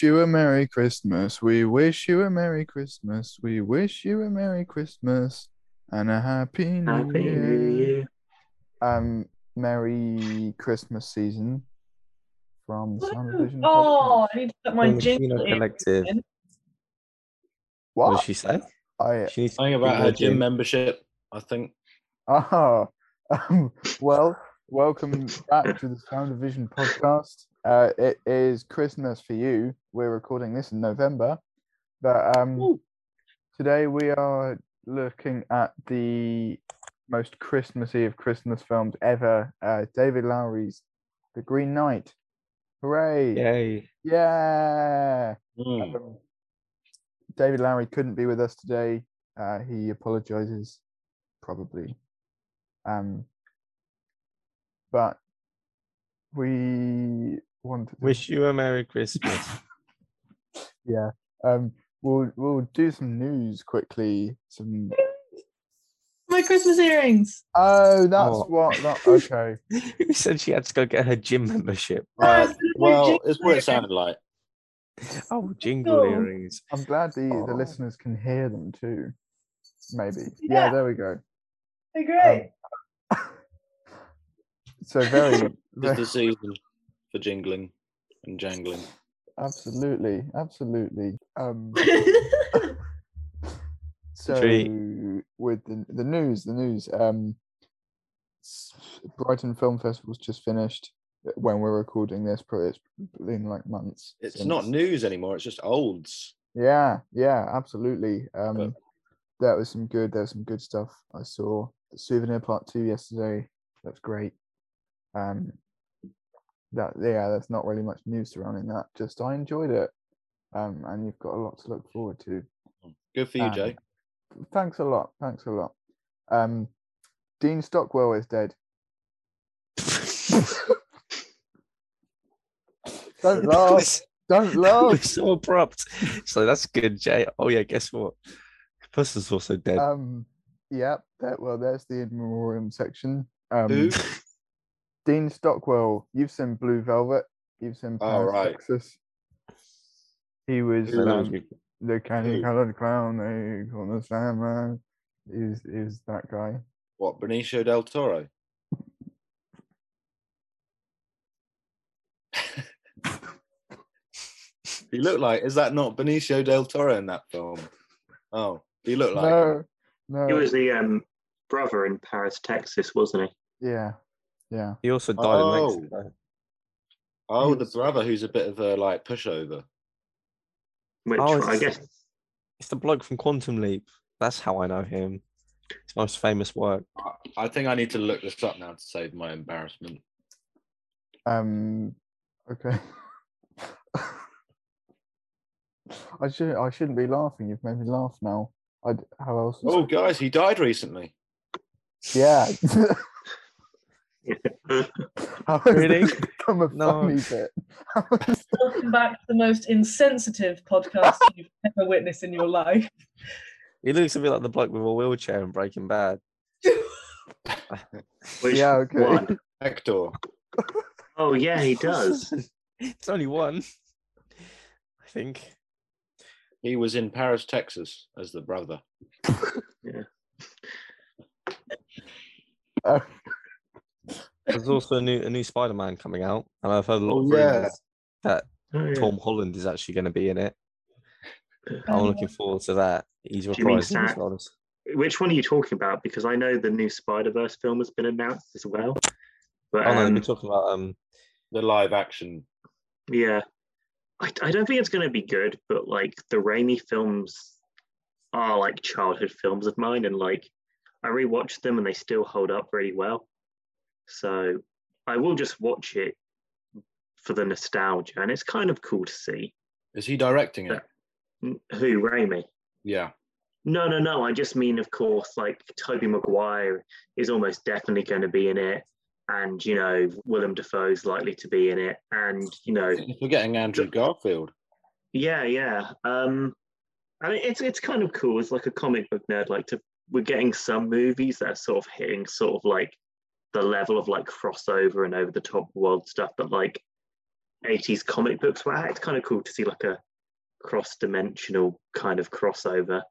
Ooh, we wish you a Merry Christmas. We wish you a Merry Christmas. We wish you a Merry Christmas and a Happy New Happy Year. New Year. Um, Merry Christmas season from the Sound Vision Oh, podcast. I need to put my From the jingle in. Collective. What did she say? I She needs to Something about more her gym gym. membership, I think. Oh, um, well, welcome back to the Sound of Vision podcast. Uh, it is Christmas for you. We're recording this in November, but um, Ooh. today we are looking at the most Christmassy of Christmas films ever. Uh, David Lowery's The Green Knight. Hooray! Yay. Yeah. Mm. Um, David Lowery couldn't be with us today. Uh, he apologizes, probably. Um, but we wanted to, Wish you a Merry Christmas. yeah. Um, we'll we'll do some news quickly. Some My Christmas earrings. oh, that's Oh. what. That, okay. Who said she had to go get her gym membership? Right. it's Well, it's what it sounded like. Oh, jingle Oh. earrings. I'm glad the the Oh. listeners can hear them too. Maybe. Yeah. Yeah. there we go. They're great. So very, It's very the season for jingling and jangling. absolutely, absolutely. Um. So Treat. with the the news, the news, um, Brighton Film Festival's just finished. When we're recording this, probably it's been like months. It's not news anymore. It's just olds. Yeah, yeah, absolutely. Um, that was some good. There was some good stuff. I saw the Souvenir Part Two yesterday. That's great. Um, that yeah, there's not really much news surrounding that. Just I enjoyed it. Um, and you've got a lot to look forward to. Good for you, Um, Jay. Thanks a lot. Thanks a lot. Um, Dean Stockwell is dead. Don't laugh. was- Don't laugh. was so abrupt. So that's good, Jay. Oh yeah, guess what? Person's also dead. Um, yep. That, well, there's the in memoriam section. Um, Who? Dean Stockwell. You've seen Blue Velvet. You've seen Oh, Paris, right. Texas. He was So that was um, the candy-colored clown they call the Sandman. Is is that guy? What, Benicio del Toro? he looked like, is that not Benicio del Toro in that film? Oh, he looked like. him. no, no. He was the um, brother in Paris, Texas, wasn't he? Yeah, yeah. He also died Oh. in Mexico. Oh, the brother who's a bit of a like pushover. Which Oh, I guess It's the bloke from Quantum Leap. That's how I know him. His most famous work. I- I think I need to look this up now to save my embarrassment. Um. Okay. I should. I shouldn't be laughing. You've made me laugh now. I. How else? Oh, guys, he died recently. Yeah. How has Really? this become a No. funny bit? How Welcome back to the most insensitive podcast you've ever witnessed in your life. He looks a bit like the bloke with a wheelchair in Breaking Bad. which yeah. Okay. one? Hector. Oh yeah, he does. it's only one. I think. He was in Paris, Texas as the brother. yeah. Uh, There's also a new a new Spider-Man coming out, and I've heard a lot Oh, of yeah. that Oh, yeah. Tom Holland is actually going to be in it. I'm looking forward to that. He's Do you mean reprising his roles. Which one are you talking about? Because I know the new Spider Verse film has been announced as well. But Oh no, um, we're talking about um. The live action. yeah, I, I don't think it's going to be good. But like the Raimi films are like childhood films of mine, and like I rewatched them and they still hold up really well. So I will just watch it for the nostalgia, and it's kind of cool to see. Is he directing it? Who Raimi? Yeah. No, no, no. I just mean, of course, like Tobey Maguire is almost definitely going to be in it, and you know Willem Dafoe is likely to be in it, and you know, we're getting Andrew Garfield. yeah, yeah. Um, I mean, it's it's kind of cool. It's like a comic book nerd. Like to we're getting some movies that are sort of hitting sort of like the level of like crossover and over the top world stuff that like 80s comic books were at. It's kind of cool to see like a cross-dimensional kind of crossover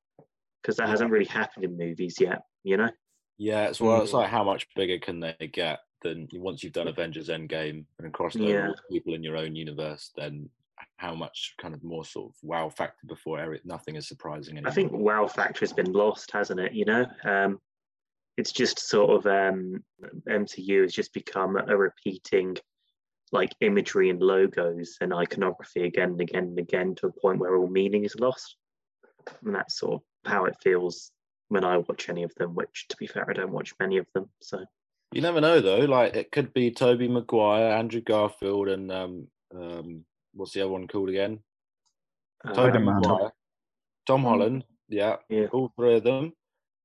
because that Yeah. hasn't really happened in movies yet. You know? Yeah, it's well, it's like how much bigger can they get than once you've done Avengers Endgame and crossed over Yeah. people in your own universe, then how much kind of more sort of wow factor before every, nothing is surprising anymore. I think wow factor has been lost, hasn't it? You know, um, it's just sort of um, MCU has just become a repeating like imagery and logos and iconography again and again and again to a point where all meaning is lost. And that's sort of how it feels when I watch any of them. Which, to be fair, I don't watch many of them. So you never know though. Like it could be Tobey Maguire, Andrew Garfield, and um, um, what's the other one called again? uh, Tobey Spider-Man. Maguire, Tom Holland. Yeah, Yeah. all three of them.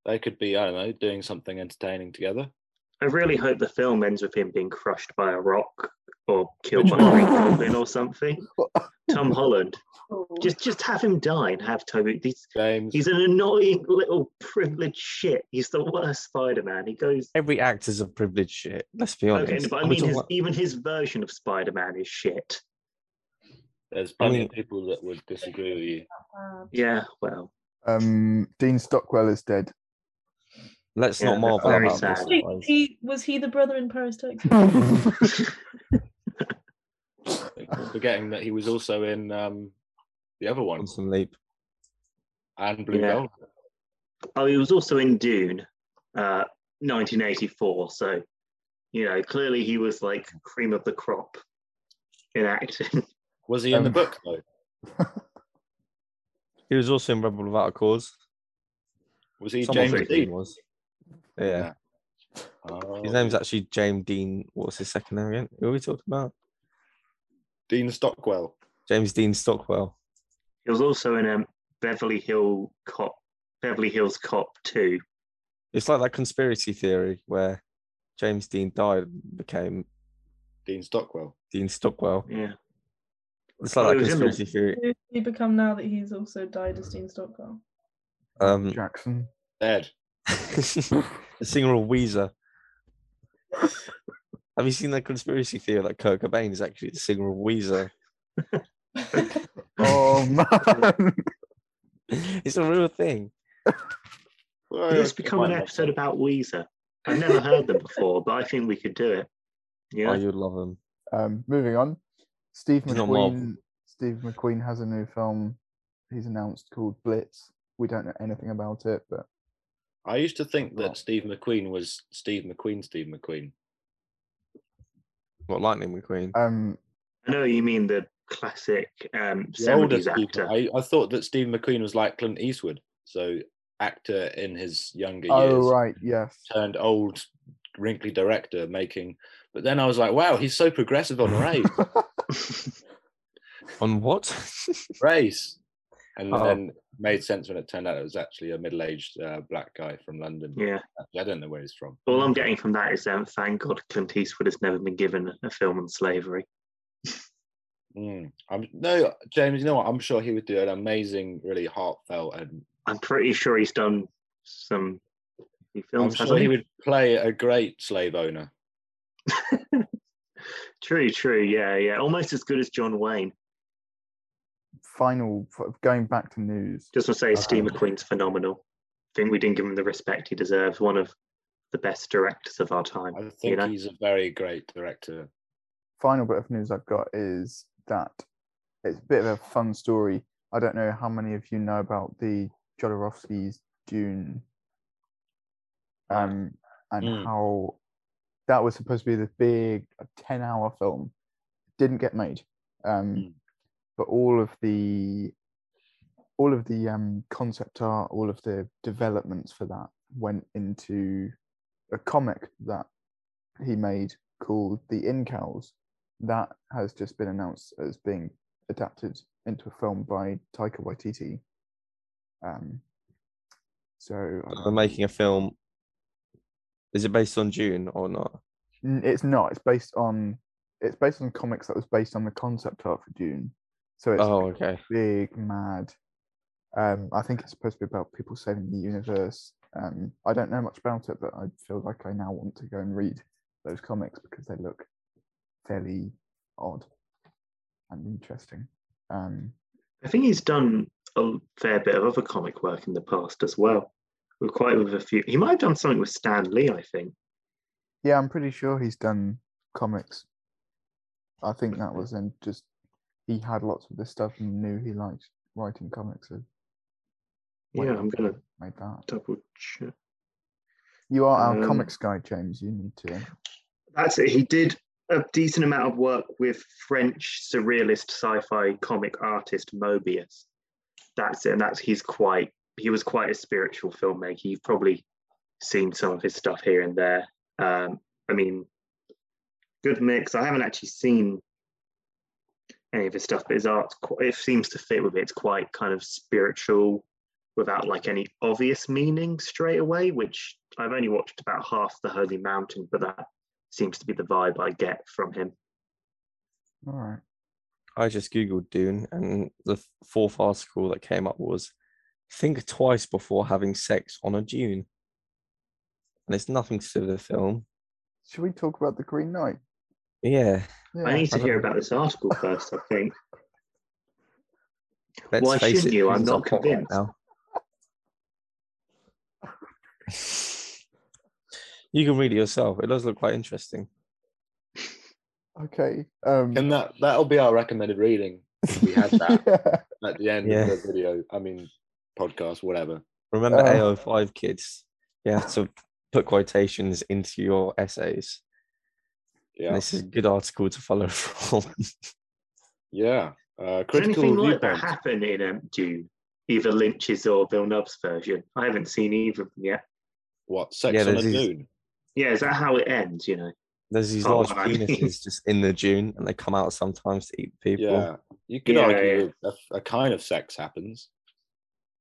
They could be, I don't know, doing something entertaining together. I really hope the film ends with him being crushed by a rock or killed Which by a one? Green Goblin or something. Tom Holland. Oh. Just just have him die and have Tobey. He's, James. he's an annoying little privileged shit. He's the worst Spider-Man. He goes Every actor's a privileged shit. Let's be honest. okay, but I mean, his, about- even his version of Spider-Man is shit. There's plenty mean- of people that would disagree with you. Yeah, well, Um, Dean Stockwell is dead. Let's Yeah, not marvel very about sad. this. Wait, guys. he was he the brother in Paris, Texas? Forgetting that he was also in um, the other one Quantum Leap. and Blue Yeah. Velvet. oh, he was also in Dune, uh, 1984. So, you know, clearly he was like cream of the crop in acting. Was he in the Um, book though? He was also in Rebel Without a Cause. Was he Someone James Dean Dean? was. Yeah. Oh, His name's actually James Dean. What's his second name again? Who are we talking about? Dean Stockwell. James Dean Stockwell. He was also in um, Beverly Hill Cop, Beverly Hills Cop 2. It's like that conspiracy theory where James Dean died and became Dean Stockwell. Dean Stockwell. Yeah. It's like Oh, that he was conspiracy theory. Who did he become now that he's also died as Dean Stockwell? Um, Jackson. Dead. the singer of Weezer. Have you seen that conspiracy theory that Kurt Cobain is actually the singer of Weezer? Oh man. it's a real thing. Well, Could this become an episode know. about Weezer? I've never heard them before, but I think we could do it. Yeah. Oh, you'd love them. Um, moving on. Steve He's. McQueen. Steve McQueen has a new film. He's announced called Blitz. We don't know anything about it, but I used to think that Oh. Steve McQueen was Steve McQueen. Steve McQueen. What Lightning McQueen? um, I know you mean the classic um, The older 70s Steve. actor. I, I thought that Steve McQueen was like Clint Eastwood, so actor in his younger oh years right, yes. turned old, wrinkly director making. But then I was like, wow, he's so progressive on race. On what? race. And Oh. then made sense when it turned out it was actually a middle-aged uh, black guy from London. yeah. I don't know where he's from. All I'm getting from that is um, thank God Clint Eastwood has never been given a film on slavery. Mm. I'm no James. You know what? I'm sure he would do an amazing, really heartfelt, and I'm pretty sure he's done some films. I'm sure he would play a great slave owner. True, true. Yeah, yeah. Almost as good as John Wayne. Final going back to news. Just want to say Steve Um, McQueen's phenomenal. I think we didn't give him the respect he deserves. One of the best directors of our time. I you think know? he's a very great director. Final bit of news I've got is that it's a bit of a fun story. I don't know how many of you know about the Jodorowsky's Dune, um, and Mm. how that was supposed to be the big ten-hour film. Didn't get made, um, Mm. But all of the all of the um, concept art, all of the developments for that went into a comic that he made called The Incals. That has just been announced as being adapted into a film by Taika Waititi. Um, so They're making a film. Is it based on June or not? It's not. It's based on it's based on comics that was based on the concept art for Dune. So it's Oh, okay. big, mad. Um, I think it's supposed to be about people saving the universe. Um, I don't know much about it, but I feel like I now want to go and read those comics because they look fairly odd. and interesting. Um, I think he's done a fair bit of other comic work in the past as well. With quite with a few. He might have done something with Stan Lee, I think. yeah, I'm pretty sure he's done comics. I think that was in just he had lots of this stuff and knew he liked writing comics. So Yeah, I'm gonna make that. double check. You are our Um, comics guy, James. You need to. That's it. He did a decent amount of work with French surrealist sci-fi comic artist Moebius. That's it. And that's he's quite he was quite a spiritual filmmaker. You've probably seen some of his stuff here and there. Um, I mean, good mix. I haven't actually seen any of his stuff, but his art it seems to fit with it. It's quite kind of spiritual without like any obvious meaning straight away, which I've only watched about half the Holy Mountain, but that seems to be the vibe I get from him. All right. I just googled Dune, and the fourth article that came up was think twice before having sex on a dune. And it's nothing to do with the film. Should we talk about the Green Knight? Yeah, Yeah. I need to hear about this article first, I think. let's Why face shouldn't it. you? I'm not hot right convinced. now. you can read it yourself. It does look quite interesting. Okay. Um, And that that'll be our recommended reading. We had that yeah. at the end Yeah. of the video. I mean, podcast, whatever. Remember Oh. AO5 kids? You have to put quotations into your essays. And Yeah, this is a good article to follow from. yeah. Uh, Does critical anything like that happen in um, Dune? Either Lynch's or Bill Villeneuve's version. I haven't seen either of them yet. What sex Yeah, on a there's these- dune? Yeah, is that how it ends? You know, There's these Oh, large I mean- penises just in the dune, and they come out sometimes to eat people. Yeah, you could Yeah, argue A, a kind of sex happens.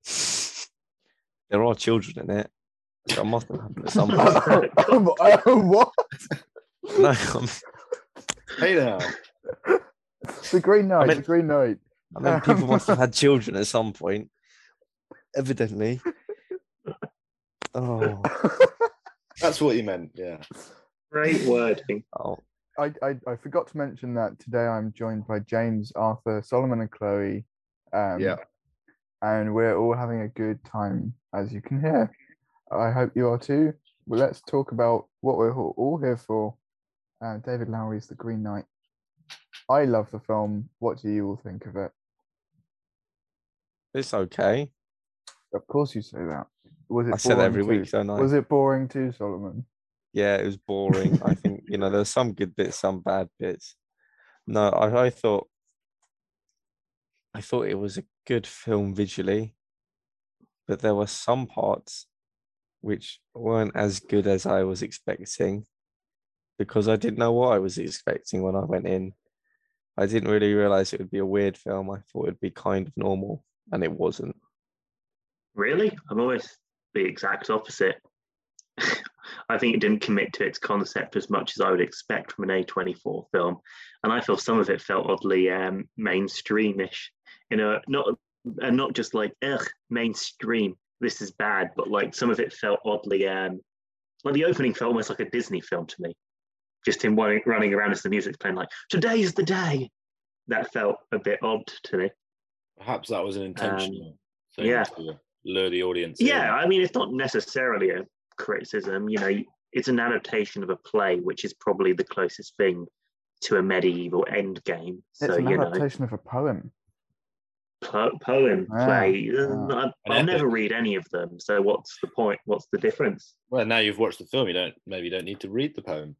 There are children in it. So it must have happened at some point. Oh, what? No, I'm- Hey now, The Green Knight. mean- the Green Knight. I mean, people must have had children at some point. Evidently. Oh, that's what you meant. Yeah. great wording. oh, I, I, I forgot to mention that today I'm joined by James, Arthur, Solomon, and Chloe. Um, Yeah. And we're all having a good time, as you can hear. I hope you are too. Well, let's talk about what we're all all here for. Uh, David Lowery's The Green Knight. I love the film. What do you all think of it? it's okay. Of course, you say that. Was it I that every boring week, too? don't I? Was it boring too, Solomon? Yeah, it was boring. I think, you know, there's some good bits, some bad bits. No, I, I thought I thought it was a good film visually, but there were some parts which weren't as good as I was expecting because I didn't know what I was expecting when I went in. I didn't really realize it would be a weird film. I thought it'd be kind of normal, and it wasn't. Really? I'm always the exact opposite. I think it didn't commit to its concept as much as I would expect from an A24 film, and I feel some of it felt oddly um, mainstreamish. You know, not and not just like ugh mainstream. This is bad, but like some of it felt oddly um, like the opening felt almost like a Disney film to me. Just him running, running around as the music's playing, like today's the day. That felt a bit odd to me. Perhaps that was an intentional thing um, yeah. to lure the audience. in. Yeah, I mean, it's not necessarily a criticism. You know, it's an adaptation of a play, which is probably the closest thing to a medieval end game. It's So an you know, adaptation of a poem. po- poem, Yeah, play. yeah. I- An I'll never read any of them. So what's the point? What's the difference? Well, now you've watched the film, you don't maybe you don't need to read the poem.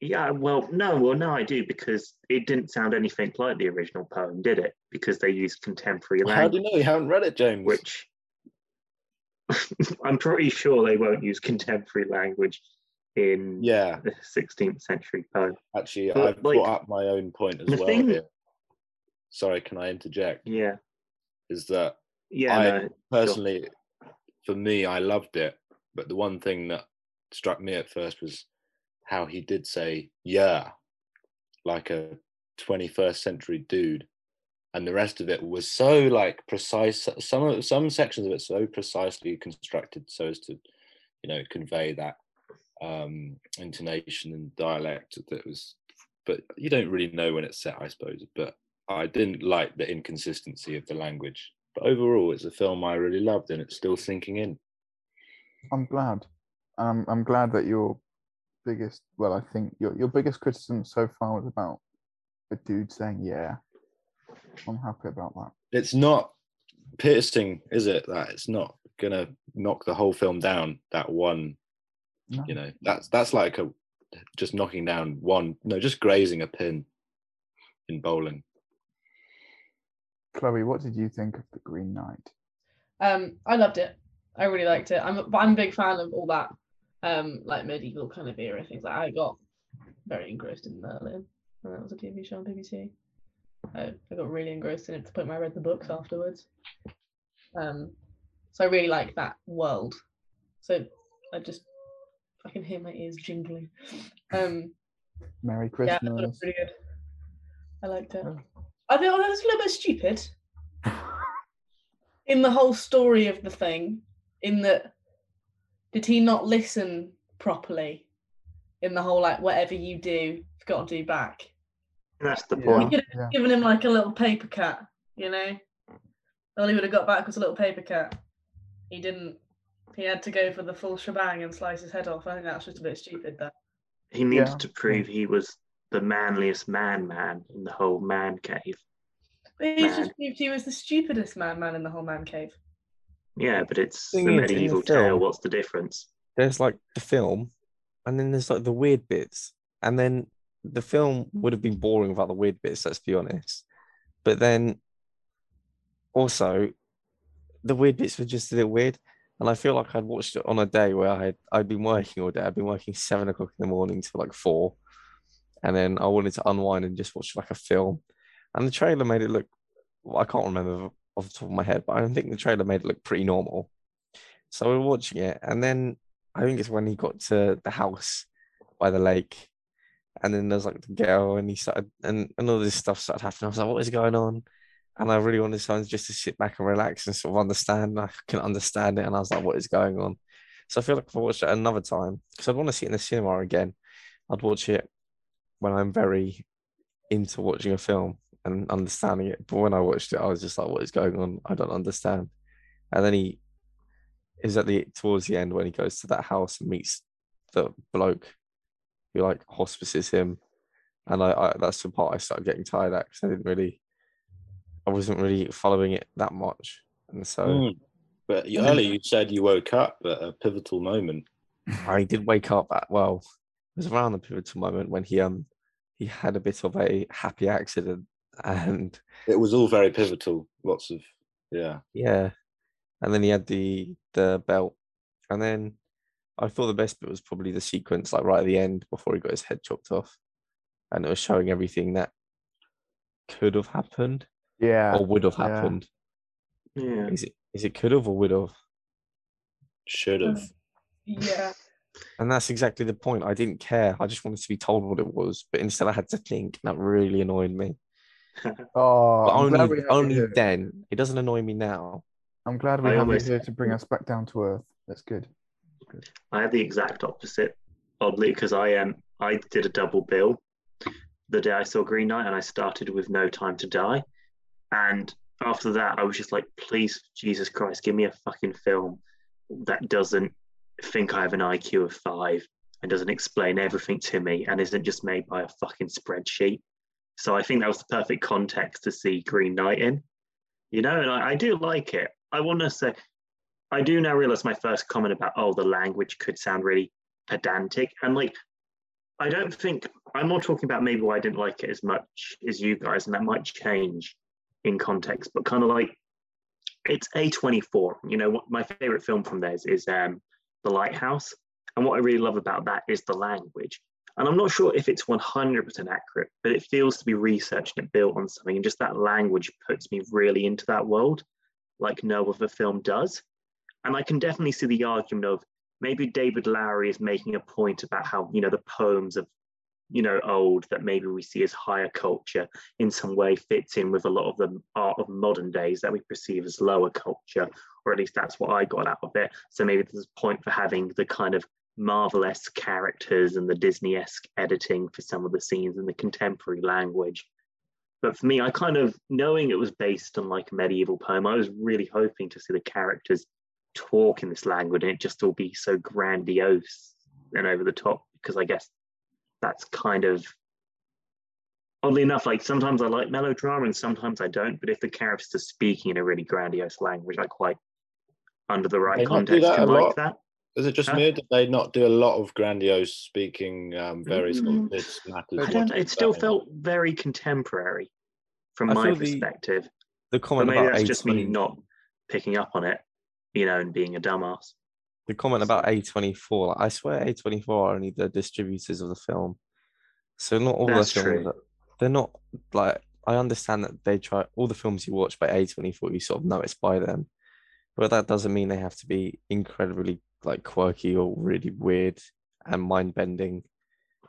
Yeah, well, no, well, no, I do because it didn't sound anything like the original poem, did it? Because they used contemporary language. How do you know you haven't read it, James? which I'm pretty sure they won't use contemporary language in yeah, the 16th century poem. actually, But, I've like, brought up my own point as well. thing- Here. Sorry, can I interject? Yeah, Is that yeah, I no, personally, for me, I loved it. But the one thing that struck me at first was how he did say "yeah," like a 21st century dude, and the rest of it was so like precise. Some of some sections of it so precisely constructed so as to, you know, convey that um, intonation and dialect that was but you don't really know when it's set, I suppose. But I didn't like the inconsistency of the language. But overall, it's a film I really loved, and it's still sinking in. I'm glad. Um, I'm glad that your biggest, well, I think your your biggest criticism so far was about a dude saying yeah. I'm happy about that. It's not piercing, is it? That it's not gonna knock the whole film down. That one, No. you know, that's that's like a just knocking down one. No, just grazing a pin in bowling. Chloe, what did you think of the Green Knight? Um, I loved it. I really liked it. I'm, but I'm a big fan of all that, um, like medieval kind of era things. Like I got very engrossed in Merlin, and that was a TV show on BBC. I, I got really engrossed in it to the point where I read the books afterwards. Um, so I really like that world. So I just, I can hear my ears jingling. Um, Merry yeah, I thought it was Christmas. pretty good. I liked it. Oh. I thought it was a little bit stupid in the whole story of the thing. In that, did he not listen properly? In the whole like whatever you do, you've got to do back. That's the Yeah, point. could yeah. Giving him like a little paper cut, you know. All he would have got back was a little paper cut. He didn't. He had to go for the full shebang and slice his head off. I think that's just a bit stupid. Though. He needed Yeah, to prove he was the manliest man man in the whole man cave. But he's Man. just proved he was the stupidest man man in the whole man cave. Yeah, but it's Thing the is, in the medieval tale. What's the difference? There's like the film, and then there's like the weird bits, and then the film would have been boring without the weird bits. Let's be honest. But then also, the weird bits were just a little weird. And I feel like I'd watched it on a day where I had I'd been working all day. I'd been working seven o'clock in the morning till like four, and then I wanted to unwind and just watch like a film. And the trailer made it look. I can't remember off the top of my head, but I think the trailer made it look pretty normal. So we we're watching it, and then I think it's when he got to the house by the lake, and then there's like the girl, and he started, and, and all this stuff started happening. I was like, what is going on? And I really wanted someone just to sit back and relax and sort of understand. I couldn't understand it, and I was like, what is going on? So I feel like if I watched it another time, because I'd want to see it in the cinema again, I'd watch it when I'm very into watching a film and understanding it. But when I watched it, I was just like, what is going on? I don't understand. And then he is at the towards the end when he goes to that house and meets the bloke who like hospices him. And I, I that's the part I started getting tired at because I didn't really I wasn't really following it that much. And so Mm. But earlier you said you woke up at a pivotal moment. I did wake up at well, it was around the pivotal moment when he um he had a bit of a happy accident and It was all very pivotal. Lots of yeah. yeah. And then he had the the belt. And then I thought the best bit was probably the sequence, like right at the end before he got his head chopped off. And it was showing everything that could have happened Yeah, or would have yeah. happened. Yeah. Is it is it could have or would have? Should have. Mm. Yeah. And that's exactly the point. I didn't care. I just wanted to be told what it was, but instead I had to think. That really annoyed me. Oh, But only we have you only then. It doesn't annoy me now. I'm glad we I have you here to bring us back down to earth. That's good. I had the exact opposite, oddly, because I um I did a double bill the day I saw Green Knight, and I started with No Time to Die, and after that I was just like, please, Jesus Christ, give me a fucking film that doesn't think I have an IQ of five and doesn't explain everything to me and isn't just made by a fucking spreadsheet. So I think that was the perfect context to see Green Knight in, you know, and I, I do like it. I want to say I do now realize my first comment about oh the language could sound really pedantic. And like I don't think I'm more talking about maybe why I didn't like it as much as you guys and that might change in context but kind of like it's A24 you know my favorite film from theirs is um The Lighthouse. And what I really love about that is the language and I'm not sure if it's 100% accurate but it feels to be researched and built on something and just that language puts me really into that world like no other film does and I can definitely see the argument of maybe David Lowery is making a point about how, you know, the poems of, you know, old that maybe we see as higher culture in some way fits in with a lot of the art of modern days that we perceive as lower culture, or at least that's what I got out of it. So maybe there's a point for having the kind of Marvel-esque characters and the Disney-esque editing for some of the scenes and the contemporary language. But for me, I kind of knowing it was based on like a medieval poem, I was really hoping to see the characters talk in this language and it just all be so grandiose and over the top because I guess that's kind of oddly enough, like sometimes I like melodrama and sometimes I don't. But if the characters are speaking in a really grandiose language, I quite under the right They context can like lot? that. Is it just Huh? me? or Did they not do a lot of grandiose speaking, um, very sort of Mm. matters? I don't. It still saying? felt very contemporary from I my feel the- perspective. The But comment maybe about that's just me A20 not picking up on it, you know, and being a dumbass. the comment about A24, like, I swear A24 are only the distributors of the film. So not all That's the films true. they're not like I understand that they try all the films you watch by A24 you sort of know it's by them. But that doesn't mean they have to be incredibly like quirky or really weird and mind bending.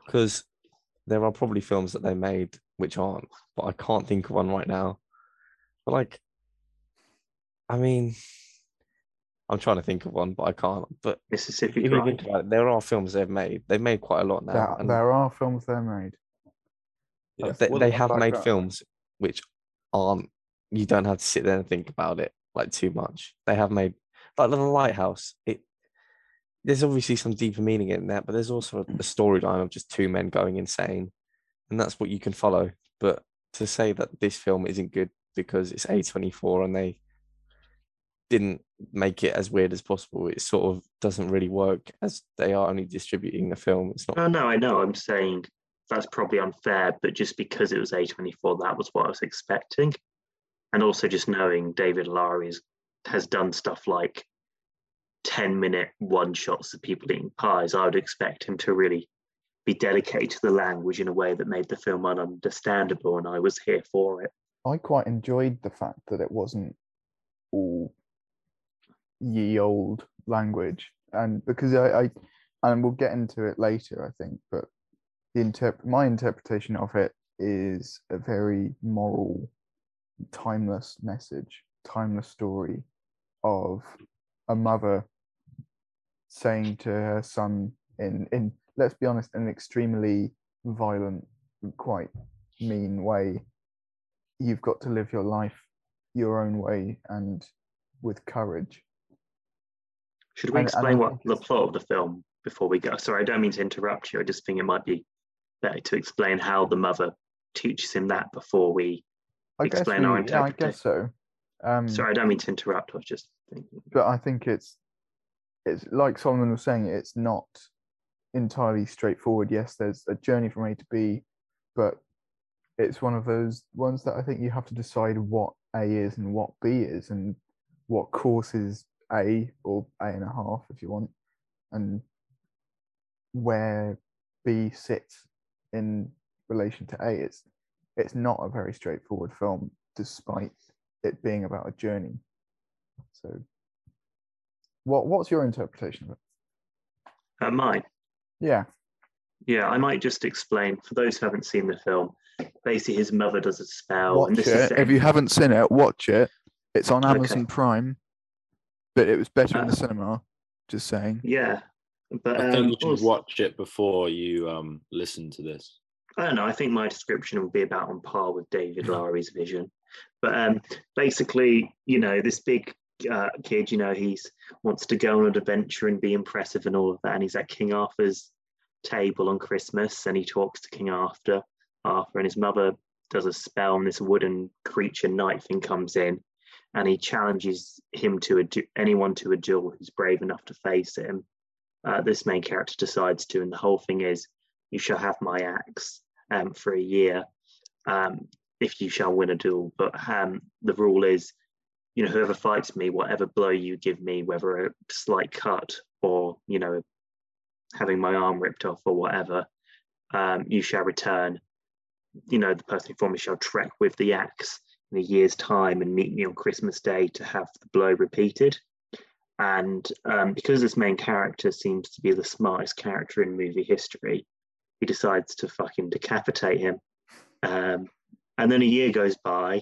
Because there are probably films that they made which aren't, but I can't think of one right now. But like I mean I'm trying to think of one, but I can't. But Mississippi if you think about it, there are films they've made. They've made quite a lot now. There, and there are films they've made. Yeah, they, they have made that. films which aren't you don't have to sit there and think about it like too much. They have made like the lighthouse. It there's obviously some deeper meaning in that, but there's also a, a storyline of just two men going insane. And that's what you can follow. But to say that this film isn't good because it's A24 and they didn't make it as weird as possible, it sort of doesn't really work as they are only distributing the film. It's not Oh no, I know. I'm saying that's probably unfair, but just because it was A24, that was what I was expecting. And also just knowing David Lowery has done stuff like 10 minute one shots of people eating pies, I would expect him to really be dedicated to the language in a way that made the film ununderstandable, and I was here for it. I quite enjoyed the fact that it wasn't all ye old language, and because I, I and we'll get into it later, I think, but the interp- my interpretation of it is a very moral, timeless message, timeless story of a mother saying to her son in in let's be honest, an extremely violent, quite mean way you've got to live your life your own way and with courage. Should we And- and explain what the plot of the film before we go? Sorry, I don't mean to interrupt you. I just think it might be better to explain how the mother teaches him that before we. I guess, Explain our we- yeah, I guess so. Um, Sorry, I don't mean to interrupt. I was just thinking. but I think it's it's like Solomon was saying. It's not entirely straightforward. Yes, there's a journey from A to B, but it's one of those ones that I think you have to decide what A is and what B is, and what course is A or A and a half if you want, and where B sits in relation to A. It's it's not a very straightforward film, despite it being about a journey. So, what what's your interpretation of it? Uh, mine. Yeah, Yeah, I might just explain for those who haven't seen the film. Basically, his mother does a spell, and watch this is it. If you haven't seen it, watch it. It's on Okay. Amazon Prime, but it was better in Uh, the cinema. Just saying. yeah, but I think um, you should also- watch it before you um listen to this. I don't know. I think my description will be about on par with David Lowery's vision. But um, basically, you know, this big uh, kid, you know, he's wants to go on an adventure and be impressive and all of that. And he's at King Arthur's table on Christmas, and he talks to King Arthur. Arthur and his mother does a spell, and this wooden creature knight thing comes in, and he challenges him to a du- anyone to a duel who's brave enough to face him. Uh, this main character decides to, and the whole thing is, you shall have my axe um, for a year um, if you shall win a duel. But um, the rule is, you know, whoever fights me, whatever blow you give me, whether a slight cut or, you know, having my arm ripped off or whatever, um, you shall return. You know, the person fought me shall trek with the axe in a year's time and meet me on Christmas Day to have the blow repeated. And um, because this main character seems to be the smartest character in movie history, he decides to fucking decapitate him. Um, and then a year goes by,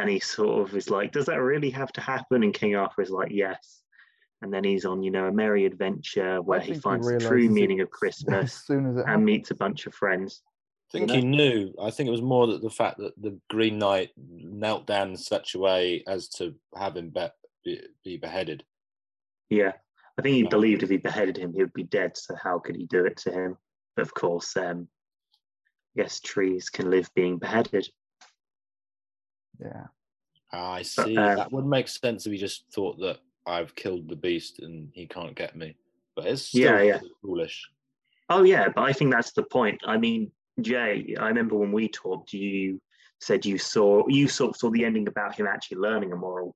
and he sort of is like, "Does that really have to happen?" And King Arthur is like, "Yes." and then he's on, you know, a merry adventure where he think he finds the true realises it meaning of As Christmas soon as it and happens. meets a bunch of friends. I think know? he knew. I think it was more that the fact that the Green Knight knelt down in such a way as to have him be, be, be beheaded. Yeah, I think he Yeah. believed if he beheaded him, he would be dead. So how could he do it to him? But of course, um, yes, trees can live being beheaded. Yeah. I see. uh, that would make sense if he just thought that I've killed the beast and he can't get me. But it's still Yeah, yeah. foolish. Oh yeah, but I think that's the point. I mean, Jay, I remember when we talked, you said you saw you sort of saw the ending about him actually learning a moral.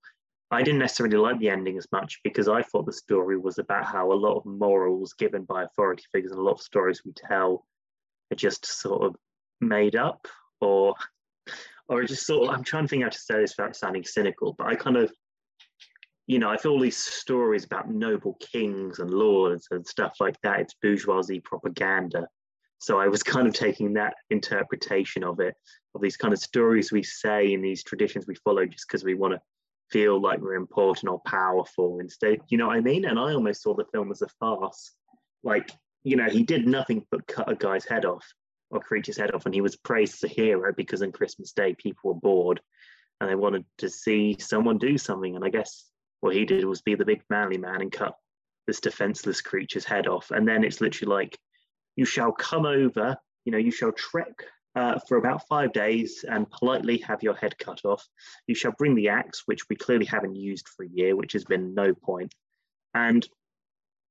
I didn't necessarily like the ending as much because I thought the story was about how a lot of morals given by authority figures and a lot of stories we tell are just sort of made up or or just sort of I'm trying to think how to say this without sounding cynical, but I kind of you know, I feel all these stories about noble kings and lords and stuff like that. It's bourgeoisie propaganda. So I was kind of taking that interpretation of it, of these kind of stories we say and these traditions we follow just because we want to feel like we're important or powerful instead. You know what I mean? And I almost saw the film as a farce. Like, you know, he did nothing but cut a guy's head off or creature's head off, and he was praised as a hero because on Christmas Day people were bored and they wanted to see someone do something. And I guess what he did was be the big manly man and cut this defenseless creature's head off. And then it's literally like, you shall come over, you know, you shall trek uh, for about five days and politely have your head cut off. You shall bring the axe, which we clearly haven't used for a year, which has been no. And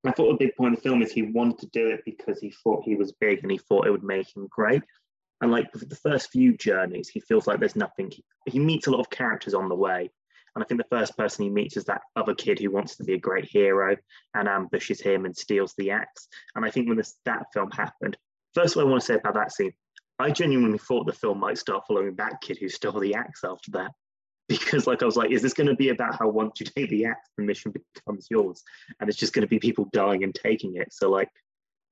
I thought a big point of the film is he wanted to do it because he thought he was big and he thought it would make him great. And like the first few journeys, he feels like there's nothing. He, he meets a lot of characters on the way. And I think the first person he meets is that other kid who wants to be a great hero and ambushes him and steals the axe. And I think when this, that film happened, first I want to say about that scene, I genuinely thought the film might start following that kid who stole the axe after that. Because like I was like, is this going to be about how once you take the axe, the mission becomes yours? And it's just going to be people dying and taking it. So like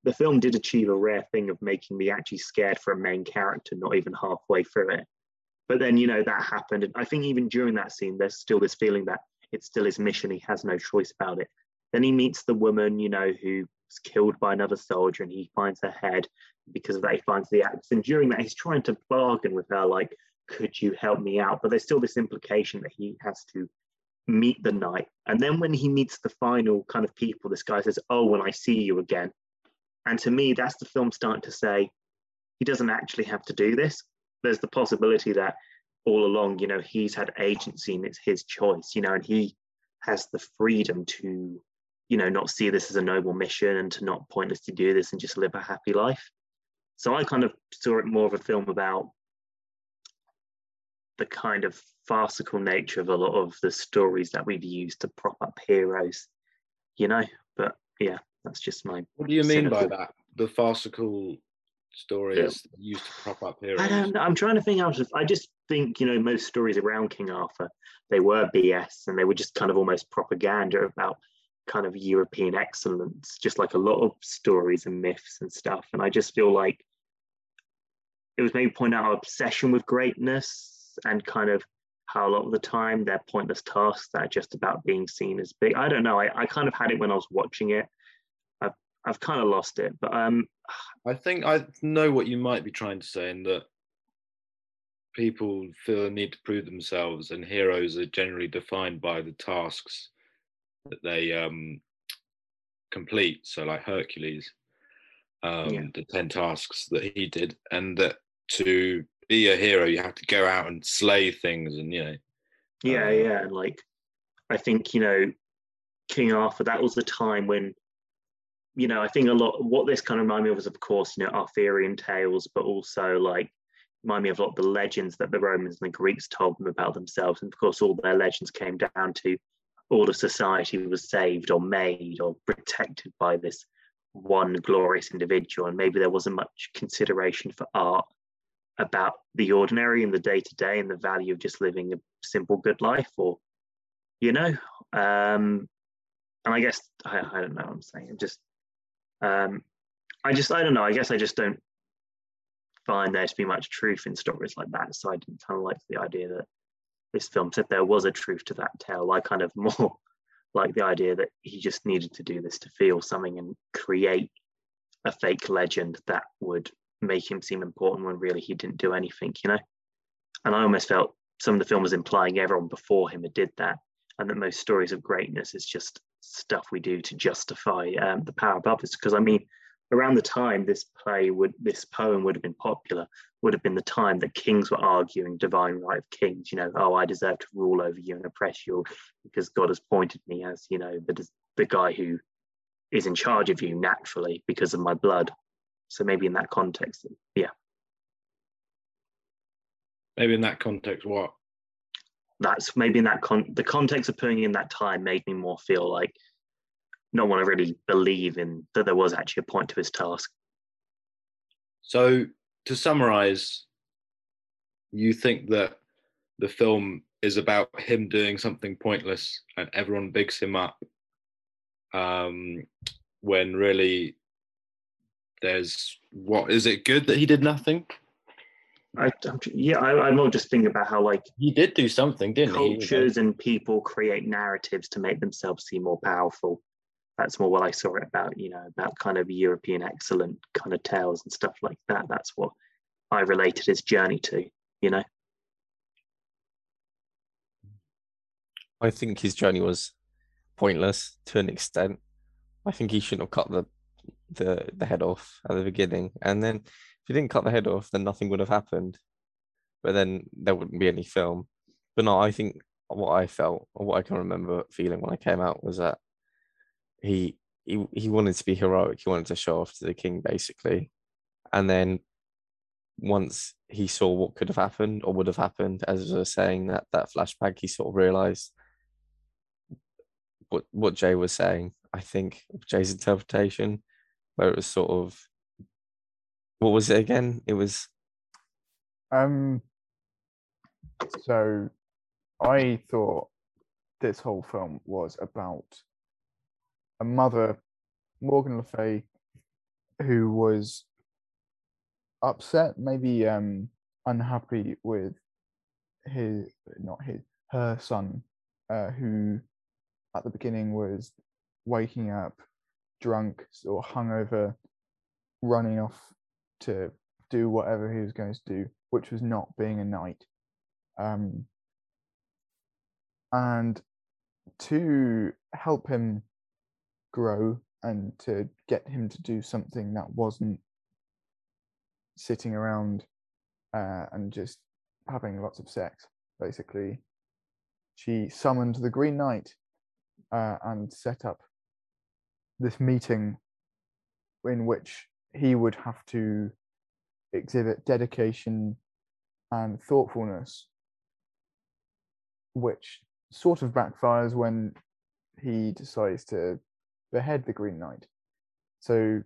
the film did achieve a rare thing of making me actually scared for a main character, not even halfway through it. But then, you know, that happened. And I think even during that scene, there's still this feeling that it's still his mission. He has no choice about it. Then he meets the woman, you know, who was killed by another soldier and he finds her head. Because of that, he finds the axe. And during that, he's trying to bargain with her, like, could you help me out? But there's still this implication that he has to meet the knight. And then when he meets the final kind of people, this guy says, Oh, when I see you again. And to me, that's the film starting to say he doesn't actually have to do this. There's the possibility that all along, you know, he's had agency and it's his choice, you know, and he has the freedom to, you know, not see this as a noble mission and to not pointlessly do this and just live a happy life. So I kind of saw it more of a film about the kind of farcical nature of a lot of the stories that we've used to prop up heroes, you know. But yeah, that's just my What do you mean by that? The farcical stories used to prop up heroes. I don't know. I'm trying to think out of. I just think you know most stories around King Arthur, they were BS and they were just kind of almost propaganda about kind of European excellence, just like a lot of stories and myths and stuff. And I just feel like it was maybe point out our obsession with greatness and kind of how a lot of the time they're pointless tasks that are just about being seen as big. I don't know. I, I kind of had it when I was watching it. I've I've kind of lost it, but um, I think I know what you might be trying to say in that people feel a need to prove themselves, and heroes are generally defined by the tasks that they um, complete. So, like Hercules, um, Yeah. the 10 tasks that he did, and that to be a hero, you have to go out and slay things, and you know, Yeah, Uh, yeah. and Like, I think, you know, King Arthur, that was the time when, you know, I think a lot, what this kind of reminded me of was, of course, you know, Arthurian tales, but also like, remind me of a lot of the legends that the Romans and the Greeks told them about themselves. And of course, all their legends came down to all of society was saved or made or protected by this one glorious individual. And maybe there wasn't much consideration for art about the ordinary and the day to day and the value of just living a simple good life or you know um and i guess i, I don't know what i'm saying. I'm just um i just i don't know. I guess i just don't find there to be much truth in stories like that. So i didn't kind of like the idea that this film said there was a truth to that tale i kind of more like the idea that he just needed to do this to feel something and create a fake legend that would make him seem important when really he didn't do anything, you know? And I almost felt some of the film was implying everyone before him had did that, and that most stories of greatness is just stuff we do to justify um, the power of others. Because I mean, around the time this play would, this poem would have been popular, would have been the time that kings were arguing divine right of kings. You know, oh, I deserve to rule over you and oppress you because God has pointed me as, you know, the the guy who is in charge of you naturally because of my blood. So maybe in that context, yeah. Maybe in that context, what? That's maybe in that con the context of putting in that time made me more feel like not want to really believe in that there was actually a point to his task. So to summarize, you think that the film is about him doing something pointless and everyone bigs him up um, when really there's what is it good that he did nothing? I, I'm, yeah, I, I'm not just thinking about how like He did do something, didn't he? cultures and people create narratives to make themselves seem more powerful. That's more what I saw it about, you know, about kind of European excellent kind of tales and stuff like that. That's what I related his journey to, you know. I think his journey was pointless to an extent. I think he shouldn't have cut the the the head off at the beginning, and then if he didn't cut the head off, then nothing would have happened. But then there wouldn't be any film. But no, I think what I felt, or what I can remember feeling when I came out, was that he he he wanted to be heroic. He wanted to show off to the king, basically, and then once he saw what could have happened or would have happened, as I was saying that that flashback, he sort of realized what what Jay was saying. I think Jay's interpretation, where it was sort of what was it again? It was Um. So, I thought this whole film was about a mother, Morgan Le Fay, who was upset, maybe um unhappy with his not his her son, uh, who at the beginning was waking up drunk or hungover, running off to do whatever he was going to do, which was not being a knight. Um, and to help him grow and to get him to do something that wasn't sitting around uh, and just having lots of sex, basically, she summoned the Green Knight uh, and set up this meeting in which he would have to exhibit dedication and thoughtfulness, which sort of backfires when he decides to behead the Green Knight. So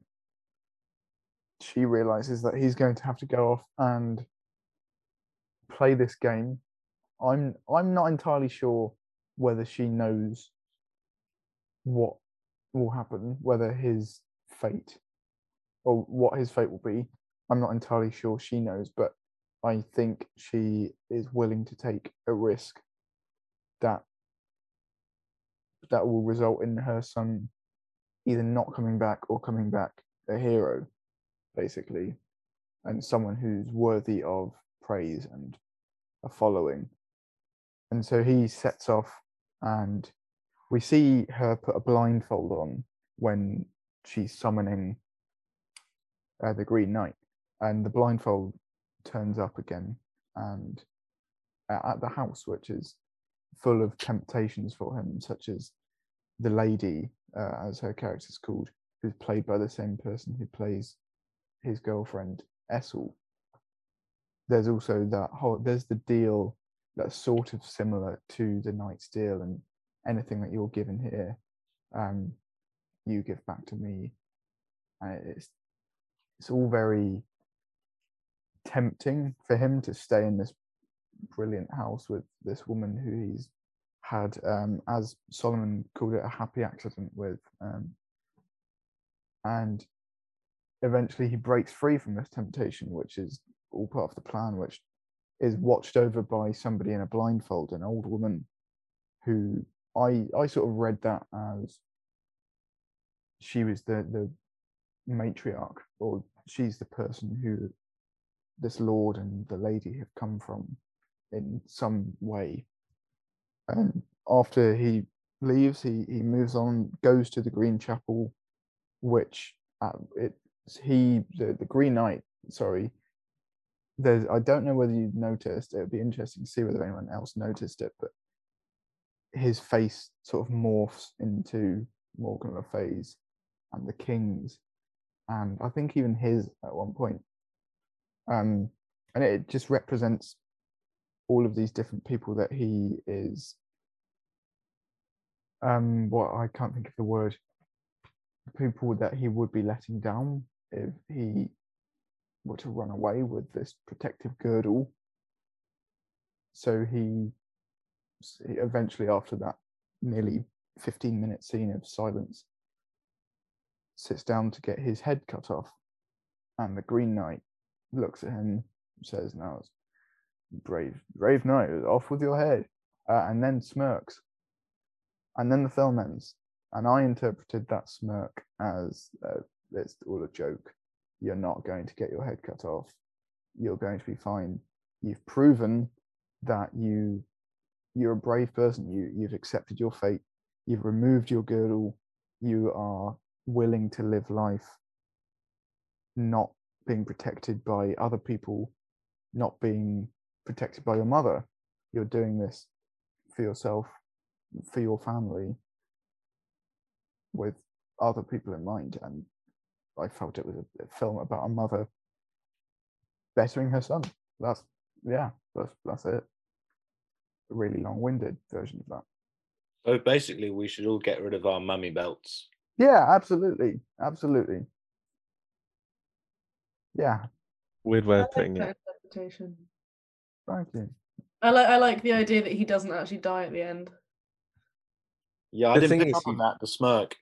she realizes that he's going to have to go off and play this game. I'm I'm not entirely sure whether she knows what will happen, whether his fate or what his fate will be. I'm not entirely sure she knows, but I think she is willing to take a risk that that will result in her son either not coming back or coming back a hero, basically, and someone who's worthy of praise and a following. And so he sets off, and we see her put a blindfold on when she's summoning uh, the Green Knight, and the blindfold turns up again, and uh, at the house, which is full of temptations for him, such as the lady, uh, as her character's called, who's played by the same person who plays his girlfriend Essel. There's also that whole there's the deal that's sort of similar to the knight's deal, and anything that you're given here, um, you give back to me. And it's it's all very tempting for him to stay in this brilliant house with this woman who he's had, um, as Solomon called it, a happy accident with. Um, and eventually he breaks free from this temptation, which is all part of the plan, which is watched over by somebody in a blindfold, an old woman who I I sort of read that as she was the the matriarch, or she's the person who this lord and the lady have come from in some way. And after he leaves, he he moves on, goes to the Green Chapel, which uh, it he the, the Green Knight. Sorry, there's I don't know whether you noticed. It would be interesting to see whether anyone else noticed it, but his face sort of morphs into Morgan Le Fay's and the King's, and I think even his at one point. Um, and it just represents all of these different people that he is. Um, what I can't think of the word. People that he would be letting down if he were to run away with this protective girdle. So he eventually, after that nearly 15 minute scene of silence, sits down to get his head cut off. And the Green Knight looks at him, says, Now, it's brave, brave knight, off with your head, uh, and then smirks. And then the film ends. And I interpreted that smirk as uh, it's all a joke you're not going to get your head cut off. You're going to be fine. You've proven that you you're a brave person. You you've accepted your fate. You've removed your girdle. You are willing to live life not being protected by other people, not being protected by your mother. You're doing this for yourself, for your family, with other people in mind. And I felt it was a, film about a mother bettering her son. That's yeah, that's that's it. A really long-winded version of that. So basically, we should all get rid of our mummy belts. Yeah, absolutely, absolutely. Yeah, Weird way I of putting it. interpretation. thank you. I like I like the idea that he doesn't actually die at the end. Yeah, I The didn't thing pick is, up on that. The smirk.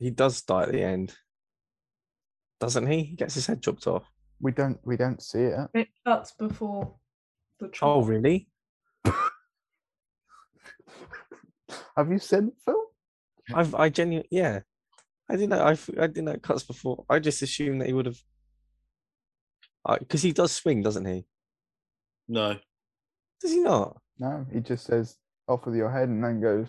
He does die at the end, doesn't he? He gets his head chopped off. We don't we don't see it. It cuts before the Oh, really? Have you seen the film? I've I genuinely yeah. I didn't know I I didn't know cuts before. I just assumed that he would have because he does swing, doesn't he? No. Does he not? No, he just says off with your head and then goes.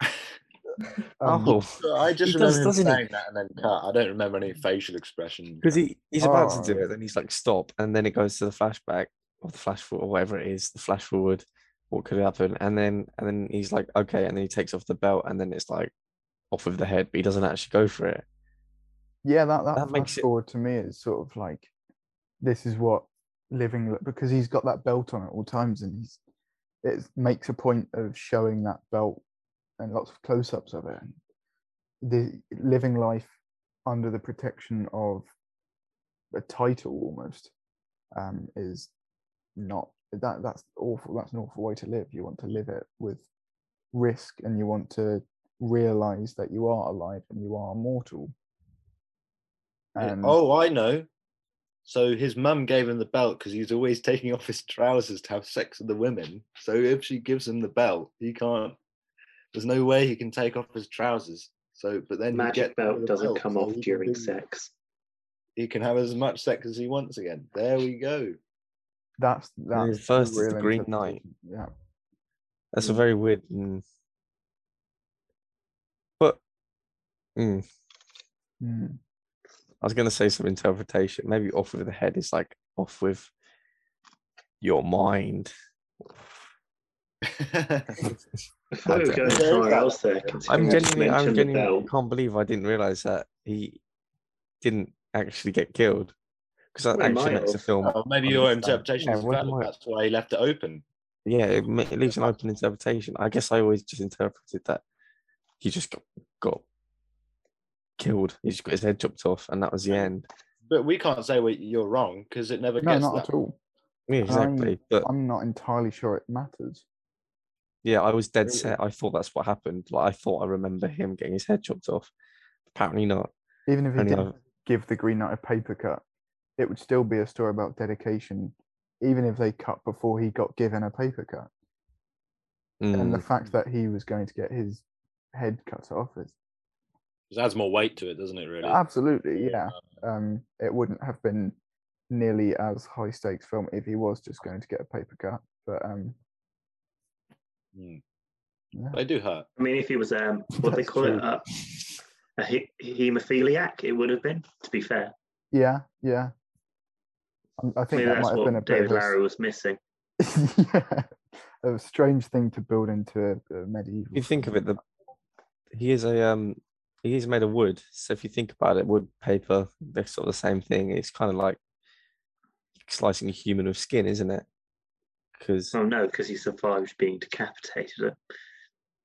um, oh, I just He remember does, him doesn't he? that and then cut. I don't remember any facial expression. because he, he's about to do Oh. it, then he's like stop, and then it goes to the flashback or the flash forward or whatever it is, the flash forward. What could happen? And then and then he's like, okay, and then he takes off the belt, and then it's like off with the head, but he doesn't actually go for it. yeah, that that, that makes flash it- forward to me is sort of like this is what living because he's got that belt on at all times and he's it makes a point of showing that belt and lots of close-ups of it. And the living life under the protection of a title almost um, is not that that's awful. That's an awful way to live. You want to live it with risk, and you want to realize that you are alive and you are mortal. And oh, I know. So his mum gave him the belt because he's always taking off his trousers to have sex with the women. So if she gives him the belt, he can't. There's no way he can take off his trousers. So, but then he Magic gets belt the doesn't belt, come so off during do- sex. He can have as much sex as he wants again. There we go. That's And that's the first is the Green Knight. Yeah. That's a Mm. very weird. mm. But mm, Mm. I was gonna say some interpretation. Maybe off with the head is like off with your mind. I thought we were don't- going There is somewhere that. else there. I'm considering I just genuinely, I'm mentioned the genuinely belt. can't believe I didn't realize that he didn't actually get killed. Because that Well, actually might makes the have. film. Oh, maybe your interpretation Yeah, is well, valid. my- That's why he left it open. Yeah, it, it leaves an open interpretation. I guess I always just interpreted that he just got, got killed. He just got his head chopped off, and that was the end. But we can't say well, you're wrong because it never No, gets not that. at all. Yeah, I'm- exactly. But I'm not entirely sure it matters. yeah, I was dead Really? set. I thought that's what happened. Like I thought I remember him getting his head chopped off. Apparently not. Even if he Only didn't I've- give the Green Knight a paper cut, it would still be a story about dedication, even if they cut before he got given a paper cut. and the Mm, fact that he was going to get his head cut off is It adds more weight to it, doesn't it? Really. absolutely yeah. Um, it wouldn't have been nearly as high stakes film if he was just going to get a paper cut, but um, Mm. yeah. They do hurt. I mean, if he was um, what they call true. it, uh, a he- hemophiliac, it would have been. To be fair, yeah, yeah. I think maybe that might have been a what bit David of a, Larry was missing. yeah, a strange thing to build into a, a medieval. if you think of it, the he is a um he is made of wood. So if you think about it, wood, paper, they're sort of the same thing. It's kind of like slicing a human with skin, isn't it? Because Oh no, because he survived being decapitated.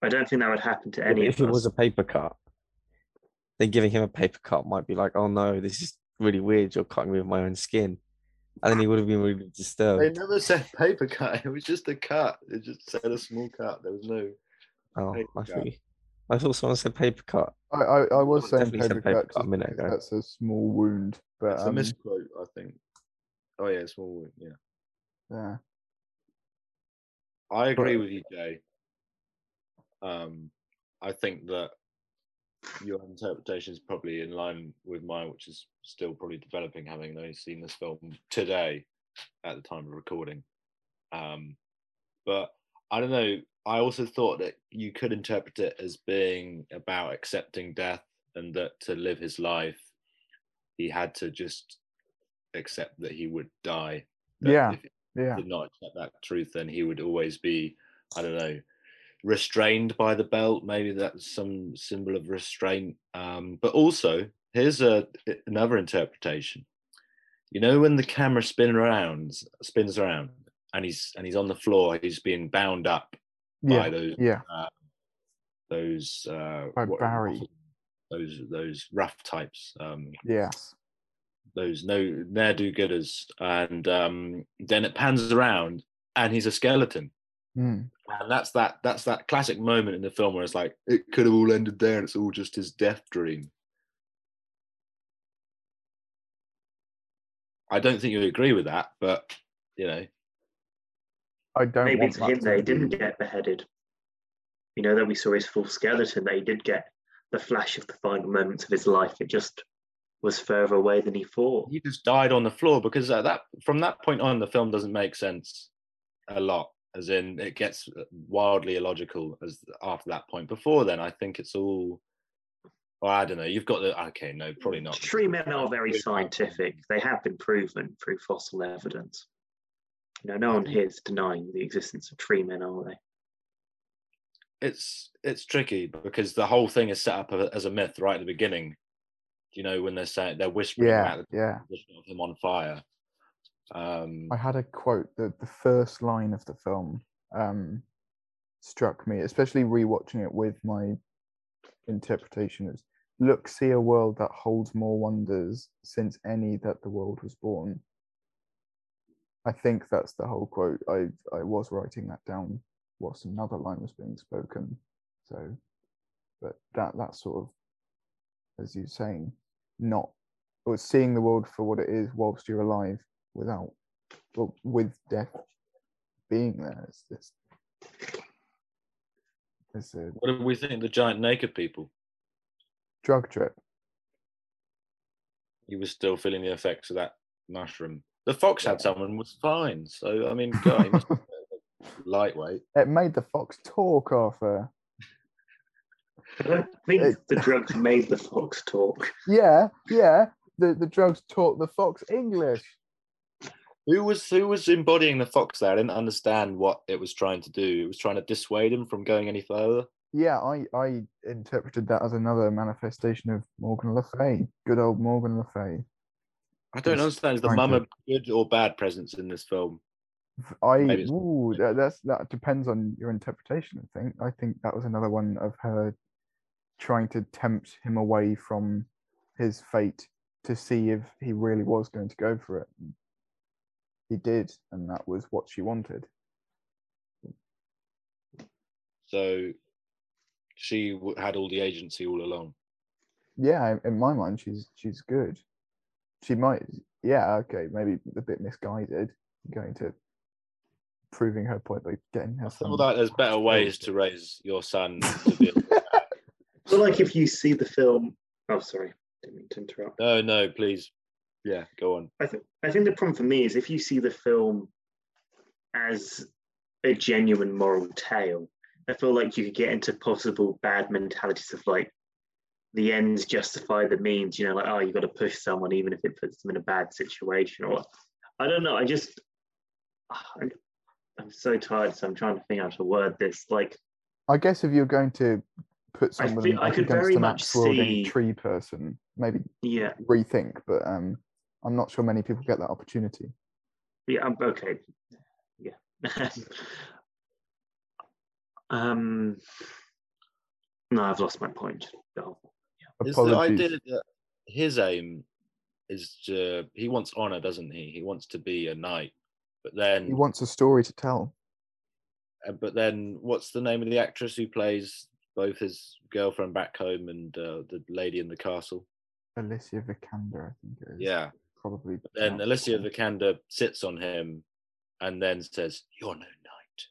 I don't think that would happen to any if of it us. was a paper cut, then giving him a paper cut might be like, oh no, this is really weird. You're cutting me with my own skin, and then he would have been really disturbed. They never said paper cut. It was just a cut. It just said a small cut. There was no. Oh, I cut. thought, I thought someone said paper cut. I, I, I was Someone saying definitely said paper paper cut cut a minute ago. that's a small wound, but It's a um, misquote, I think. Oh yeah, small. wound, Yeah, yeah, I agree But- with you, Jay. Um, I think that your interpretation is probably in line with mine, which is still probably developing, having only seen this film today at the time of recording. Um, but I don't know. I also thought that you could interpret it as being about accepting death and that to live his life, he had to just accept that he would die. that Yeah. if he yeah, did not accept that truth, then he would always be, I don't know, restrained by the belt. Maybe that's some symbol of restraint. Um, but also, here's a, another interpretation. You know, when the camera spin around, spins around, and he's and he's on the floor, he's being bound up by yeah, those yeah, those uh, By what- Barry. those those rough types. Um, yes, those no ne'er do gooders, and um, then it pans around, and he's a skeleton. mm, And that's that that's that classic moment in the film where it's like it could have all ended there and it's all just his death dream. I don't think you agree with that, but you know, I don't. Maybe want to that him that he didn't get beheaded. You know, that we saw his full skeleton, that he did get the flash of the final moments of his life. It just was further away than he thought. he just died on the floor because at that from that point on the film doesn't make sense a lot as in it gets uh, wildly illogical as after that point before then i think it's all well i don't know you've got the okay no probably not Tree men are very scientific. They have been proven through fossil evidence. You know, no one here is denying the existence of tree men, are they? it's it's tricky because the whole thing is set up as a myth right at the beginning you know when they're saying they're whispering Yeah, about the yeah. position of him on fire um I had a quote that the first line of the film um, struck me, especially rewatching it with my interpretation is look, see a world that holds more wonders since any that the world was born. I think that's the whole quote. I I was writing that down whilst another line was being spoken. So but that that sort of as you're saying, not or seeing the world for what it is whilst you're alive without but with death being there it's it's, it's a what do we think the giant naked people? Drug trip. He was still feeling the effects of that mushroom. The fox had someone was fine so i mean god he must lightweight. It made the fox talk arthur. I don't think It- the drugs made the fox talk. yeah yeah the, the drugs taught the fox english Who was who was embodying the fox there? I didn't understand what it was trying to do. It was trying to dissuade him from going any further. yeah i i interpreted that as another manifestation of morgan le fay good old morgan le fay I don't Just understand. Is the trying mum to- a good or bad presence in this film? I ooh, that, that's that depends on your interpretation. I think I think that was another one of her trying to tempt him away from his fate to see if he really was going to go for it. He did, and that was what she wanted. So she had all the agency all along. Yeah, in- in my mind, she's she's good. She might, yeah, okay, maybe a bit misguided, going to proving her point by getting her I son. feel like there's better ways to raise your son. To be So like if you see the film, oh sorry, didn't mean to interrupt. no, no, please. Yeah, go on. I think I think the problem for me is if you see the film as a genuine moral tale, I feel like you could get into possible bad mentalities of like the ends justify the means. You know, like oh, you've got to push someone even if it puts them in a bad situation, or I don't know. I just I'm, I'm so tired, so I'm trying to think how to word this. Like I guess if you're going to put I someone feel- I like could against very an much see- tree person, maybe yeah, rethink. But um, I'm not sure many people get that opportunity. Yeah, I'm okay. Yeah. um no, I've lost my point. Oh, Is the idea that his aim is to he wants honor, doesn't he? He wants to be a knight. But then He wants a story to tell. uh, but then what's the name of the actress who plays both his girlfriend back home and uh, the lady in the castle? Alicia Vikander, I think it is. Yeah. Probably. Then Alicia. Vikander sits on him and then says, You're no knight.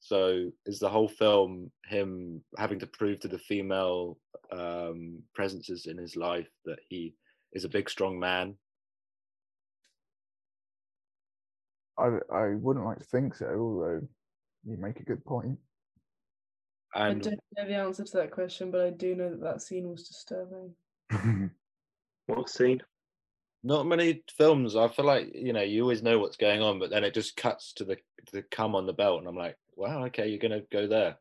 So is the whole film him having to prove to the female um, presences in his life that he is a big, strong man? I I wouldn't like to think so, although you make a good point. I don't know the answer to that question, but I do know that that scene was disturbing. what scene? not many films, I feel like, you know, you always know what's going on, but then it just cuts to the, the cum on the belt. And I'm like, wow, okay, you're going to go there.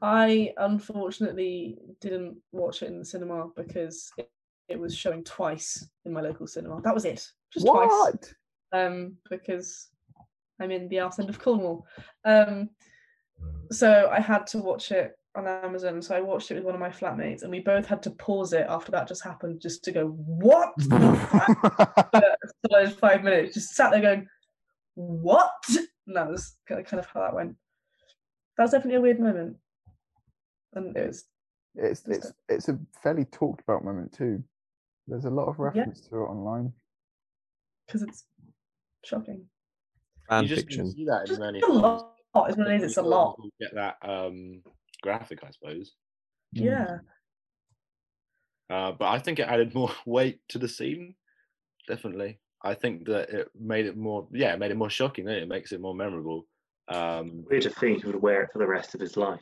I unfortunately didn't watch it in the cinema because it, it was showing twice in my local cinema. That was it, just twice. what? Um, because I'm in the arse end of Cornwall. Um, so I had to watch it on Amazon. So I watched it with one of my flatmates, and we both had to pause it after that just happened, just to go, "What?" for solid five minutes, just sat there going, "What?" And that was kind of, how that went. That was definitely a weird moment, and it was it's it's it's a fairly talked about moment too. There's a lot of reference to it online. because it's shocking. Fan you just fiction. see that in Just many a lot is what it is. It's a lot. Get that um, graphic, I suppose. Yeah. Uh, but I think it added more weight to the scene. Definitely, I think that it made it more. Yeah, it made it more shocking. Didn't it? it makes it more memorable. Um, Weird to think he would wear it for the rest of his life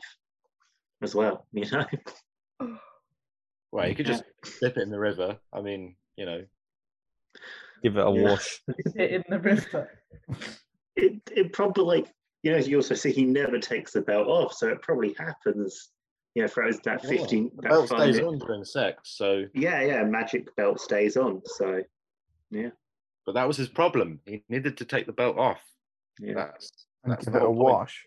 as well, you know? well, you could just dip it in the river. I mean, you know, Give it a Yeah. wash. It in the river. It it probably like you know, you also see he never takes the belt off, so it probably happens, you know, for us that yeah, fifteen the that belt five stays minute- on during sex. So, Yeah, yeah, magic belt stays on. So yeah, but that was his problem. He needed to take the belt off. yeah. That's And that's give it a whole point. wash.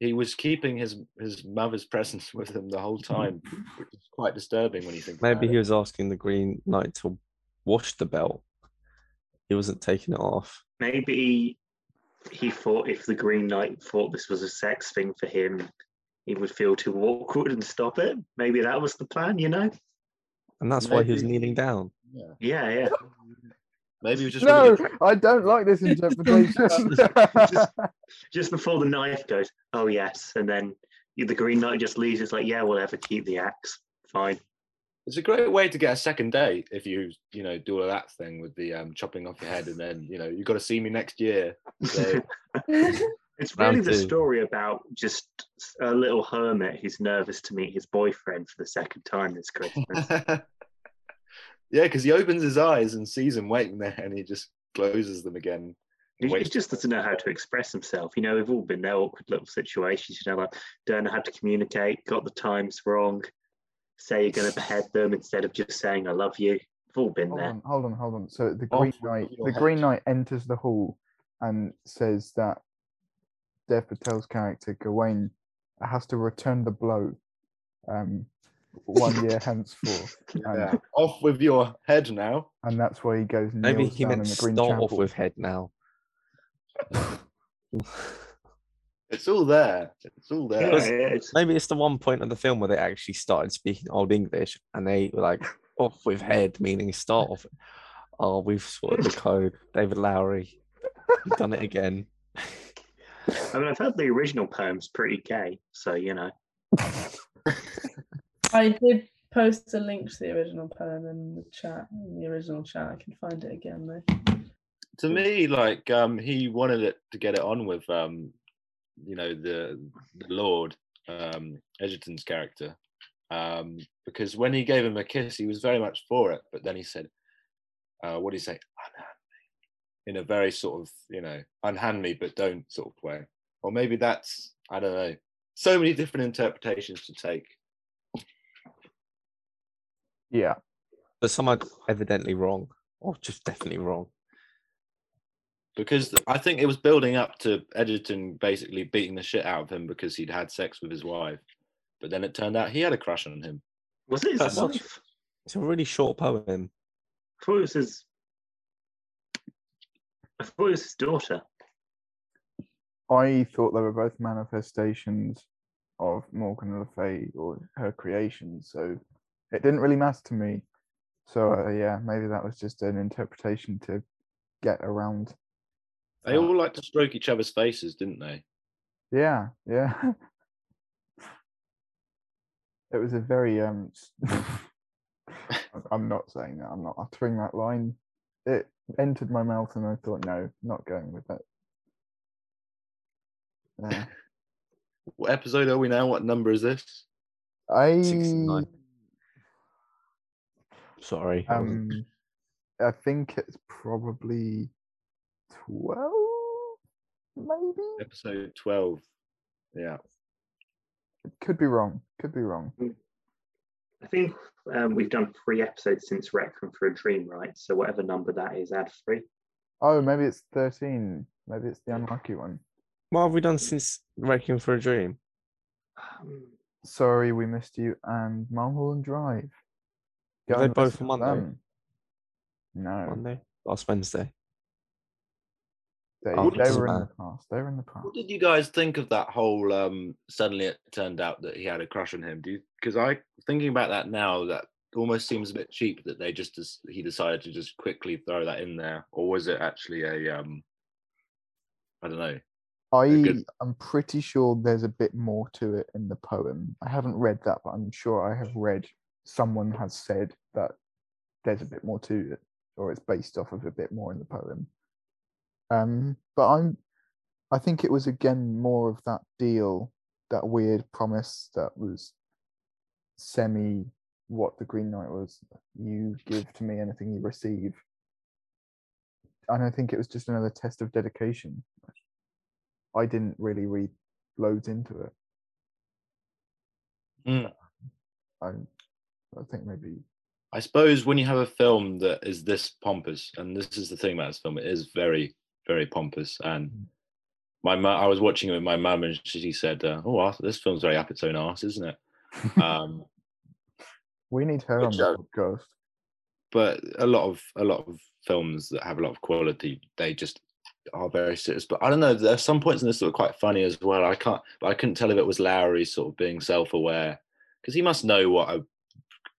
He was keeping his his mother's presence with him the whole time, which is quite disturbing when you think. Maybe about he it. was asking the Green Knight to wash the belt. He wasn't taking it off. Maybe he thought if the Green Knight thought this was a sex thing for him, he would feel too awkward and stop it. Maybe that was the plan, you know? And that's why he was kneeling down. Yeah. Yeah, yeah. Maybe he was just No, really I don't like this interpretation. Just- Just before the knife goes, oh yes, and then the Green Knight just leaves. It's like, yeah, we'll ever keep the axe. Fine. It's a great way to get a second date if you you know do all that thing with the um, chopping off your head and then you know you got to see me next year. So It's really the story about just a little hermit who's nervous to meet his boyfriend for the second time this Christmas. yeah, because he opens his eyes and sees him waiting there, and he just closes them again. He, he just doesn't know how to express himself. You know, we've all been there, awkward little situations. You know, like don't know how to communicate, got the times wrong, say you're going to behead them instead of just saying "I love you." We've all been hold there. on, hold on, hold on. So the Off Green with Knight, your the Green. Knight enters the hall and says that Dev Patel's character Gawain has to return the blow. Um, one year henceforth, and, Yeah. Off with your head now. and that's why he goes. Maybe he meant in the Green start Chapel. off with head now. It's all there. It's all there. Because- yeah, it's- Maybe it's the one point of the film where they actually started speaking Old English and they were like, off with head, meaning start off. Oh, we've sorted the code. David Lowery. You've done it again. I mean, I've heard the original poem's pretty gay, so you know. I did post a link to the original poem in the chat, in the original chat. I can find it again though. to me, like um, he wanted it to get it on with um, you know, the the Lord um, Edgerton's character, um, because when he gave him a kiss, he was very much for it. But then he said, uh, "What do you say?" Unhand me, in a very sort of you know, unhand me, but don't sort of way. Or maybe that's I don't know. So many different interpretations to take. Yeah. But some are evidently wrong, or just definitely wrong. Because I think it was building up to Edgerton basically beating the shit out of him because he'd had sex with his wife. But then it turned out he had a crush on him. Was it his wife? It's a really short poem. I thought it was his. I thought it was his daughter. I thought they were both manifestations of Morgan Le Fay or her creations, so it didn't really matter to me. So uh, yeah, maybe that was just an interpretation to get around. They all liked to stroke each other's faces, didn't they? Yeah, yeah. it was a very um. s- I'm not saying that. I'm not uttering that line. It entered my mouth, and I thought, no, not going with that. Yeah. What episode are we now? What number is this? I 69. Sorry. Um, I think it's probably twelve, maybe. Episode 12. Yeah. Could be wrong. Could be wrong. I think um, we've done three episodes since Requiem for a Dream, right? So whatever number that is, add three. Oh, maybe it's thirteen. Maybe it's the unlucky one. What have we done since Requiem for a Dream? Um, Sorry, we missed you. And Mulholland Drive. Were Go they both listen on Monday? them. No, Monday? Last Wednesday. They, Oh, they were in the past. They were in the past. What did you guys think of that whole um suddenly it turned out that he had a crush on him? Do you because I thinking about that now that almost seems a bit cheap that they just des- he decided to just quickly throw that in there or was it actually a um I don't know. I good- am pretty sure there's a bit more to it in the poem. I haven't read that, but I'm sure I have read someone has said that there's a bit more to it, or it's based off of a bit more in the poem. Um, but I'm, I think it was again more of that deal, that weird promise that was semi what the Green Knight was. You give to me anything you receive. And I think it was just another test of dedication. I didn't really read loads into it. Mm. I, I think maybe I suppose when you have a film that is this pompous, and this is the thing about this film, it is very, very pompous. And Mm. my mu- I was watching it with my mum, and she said, uh, "Oh, Arthur, this film's very up its own arse, isn't it?" Um, we need her on the podcast. but a lot of a lot of films that have a lot of quality, they just are very serious. But I don't know. There's some points in this that were quite funny as well. I can't, but I couldn't tell if it was Lowery sort of being self-aware because he must know what a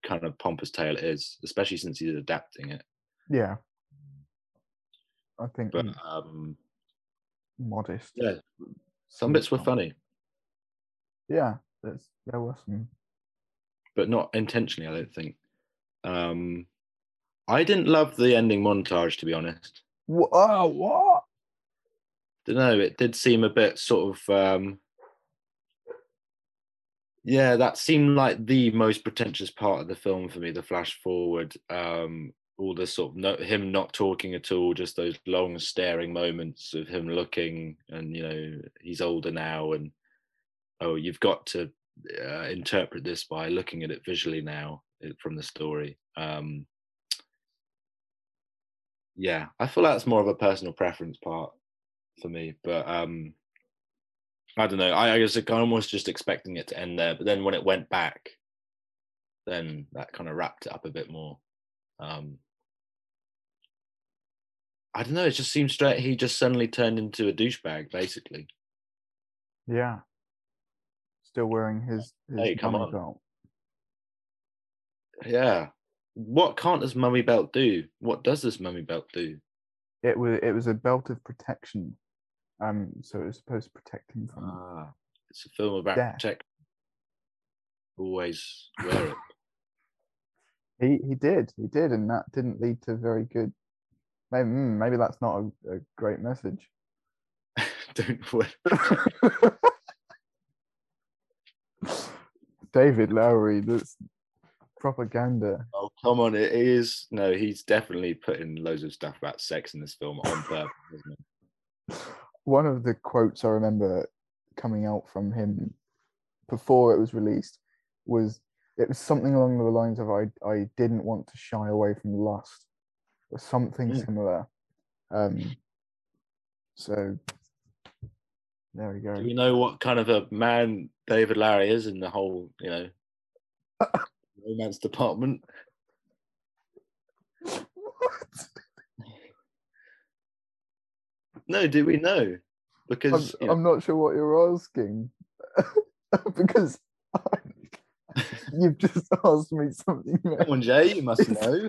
kind of pompous tale it is, especially since he's adapting it. Yeah. I think But um, modest. yeah, some bits were funny, Yeah, there was some. but not intentionally. I don't think. Um, I didn't love the ending montage, to be honest. Wha- Oh, what? don't know it did seem a bit sort of um yeah that seemed like the most pretentious part of the film for me the flash forward um all the sort of no, him not talking at all just those long staring moments of him looking and you know he's older now and oh you've got to uh, interpret this by looking at it visually now uh, from the story um yeah i feel like that's more of a personal preference part for me. But um I don't know. I, I was almost just expecting it to end there, but then when it went back, then that kind of wrapped it up a bit more. Um I don't know. It just seems straight. He just suddenly turned into a douchebag, basically. Yeah. Still wearing his his Hey, come on. belt. Yeah. what can't this mummy belt do? What does this mummy belt do? It was it was a belt of protection. Um, so it was supposed to protect him from. Ah, it's a film about Yeah. protect. Always wear it. He he did he did, and that didn't lead to very good. Maybe mm, maybe that's not a, a great message. Don't wear. David Lowery, that's propaganda. Oh come on! It is no. He's definitely putting loads of stuff about sex in this film on purpose. Isn't it? One of the quotes I remember coming out from him before it was released was it was something along the lines of I I didn't want to shy away from lust something Mm. similar. Um so there we go. Do we know what kind of a man David Lowery is in the whole, you know, romance department? What? No, do we know? I'm, Because you know, I'm not sure what you're asking because you've just asked me something. come on, Jay, you must know.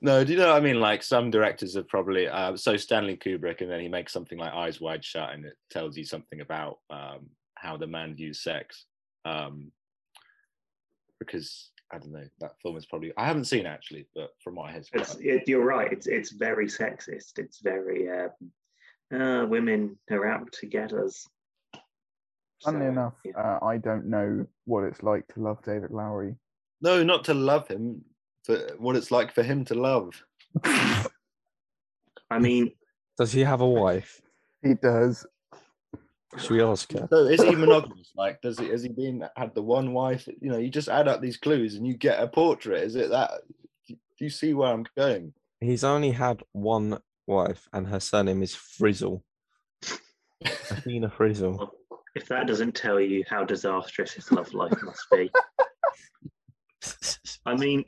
No, do you know what I mean? Like some directors have probably uh, so Stanley Kubrick, and then he makes something like Eyes Wide Shut, and it tells you something about um, how the man views sex. Um, because I don't know, that film is probably I haven't seen actually, but from what I heard, It's, it, you're right. It's it's very sexist. It's very um, uh, women are out to get us. Funnily So, enough, yeah. uh, I don't know what it's like to love David Lowery. no, not to love him, but what it's like for him to love. I mean, Does he have a wife? He does. Should we ask her? So is he monogamous? Like, does he has he been had the one wife? You know, you just add up these clues and you get a portrait. Is it that? Do you see where I'm going? He's only had one wife, and her surname is Frizzell. Athena Frizzell. if that doesn't tell you how disastrous his love life must be. I mean,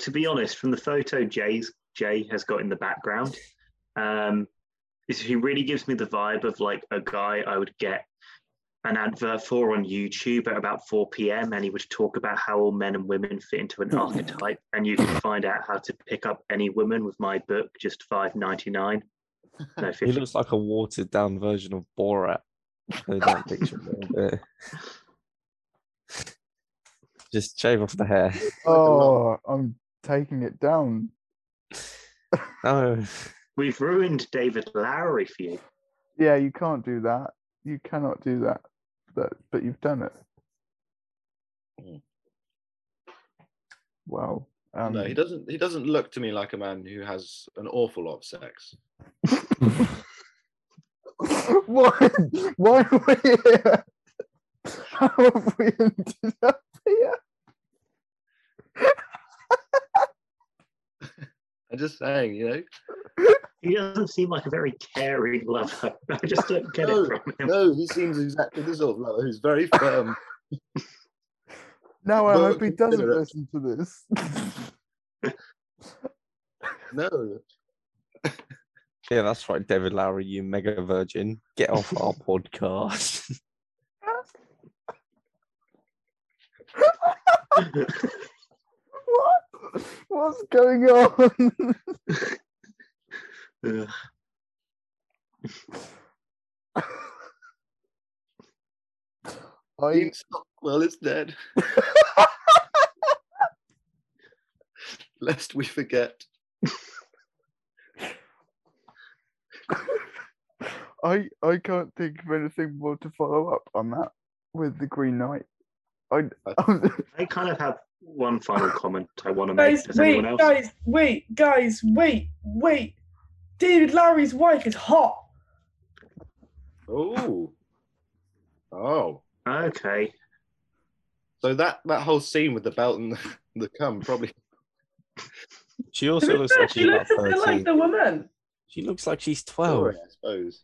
to be honest, from the photo Jay's Jay has got in the background, um, is he really gives me the vibe of like a guy I would get an advert for on YouTube at about 4 p.m. and he would talk about how all men and women fit into an archetype, and you can find out how to pick up any woman with my book, just 5.99. No, He looks like a watered down version of Borat. that picture there. Just shave off the hair. Oh, I'm taking it down. No, We've ruined David Lowery for you. Yeah, you can't do that. You cannot do that. But but you've done it. Mm. Wow. Um, no, he doesn't. He doesn't look to me like a man who has an awful lot of sex. why? Why are we here? How have we ended up here? I'm just saying, you know. He doesn't seem like a very caring lover. I just don't get No, it from him. No, he seems exactly the sort of lover who's very firm. No, I hope he doesn't listen to this. no, yeah, that's right, David Lowery, you mega virgin. Get off our podcast. what? What's going on? Ugh. I Dean Stockwell is dead. Lest we forget. I I can't think of anything more to follow up on that with the Green Knight. I I kind of have one final comment I want to make. Guys, Does wait, anyone else? guys, wait, guys, wait, wait. David Lowery's wife is hot. Oh, oh. Okay. So that that whole scene with the belt and the, the cum probably. She also looks fair, like she she's about looks a bit like the woman. She looks like she's 12. Sorry, I suppose.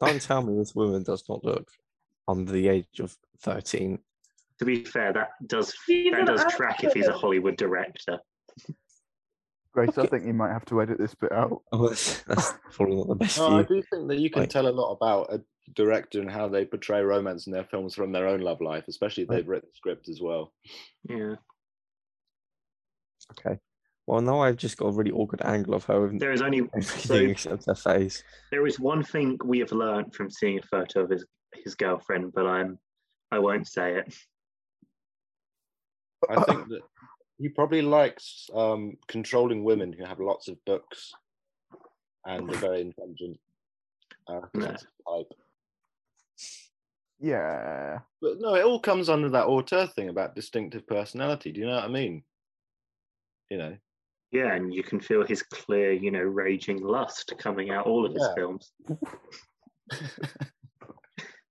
Don't tell me this woman does not look under the age of 13. To be fair, that does She's that does track if he's a. Hollywood director. Grace, I think you might have to edit this bit out. Oh, that's, that's probably not the best No, I do think that you can Like- tell a lot about a director and how they portray romance in their films from their own love life, especially if they've written the script as well. Yeah. Okay. Well, now I've just got a really awkward angle of her There is only everything except her face. there is one thing we have learned from seeing a photo of his his girlfriend, but I'm I won't say it. I think that he probably likes um, controlling women who have lots of books and are very intelligent. Uh, 'cause No. type. Yeah. But no, it all comes under that auteur thing about distinctive personality. Do you know what I mean? You know, Yeah, and you can feel his clear, you know, raging lust coming out all of his Yeah. films.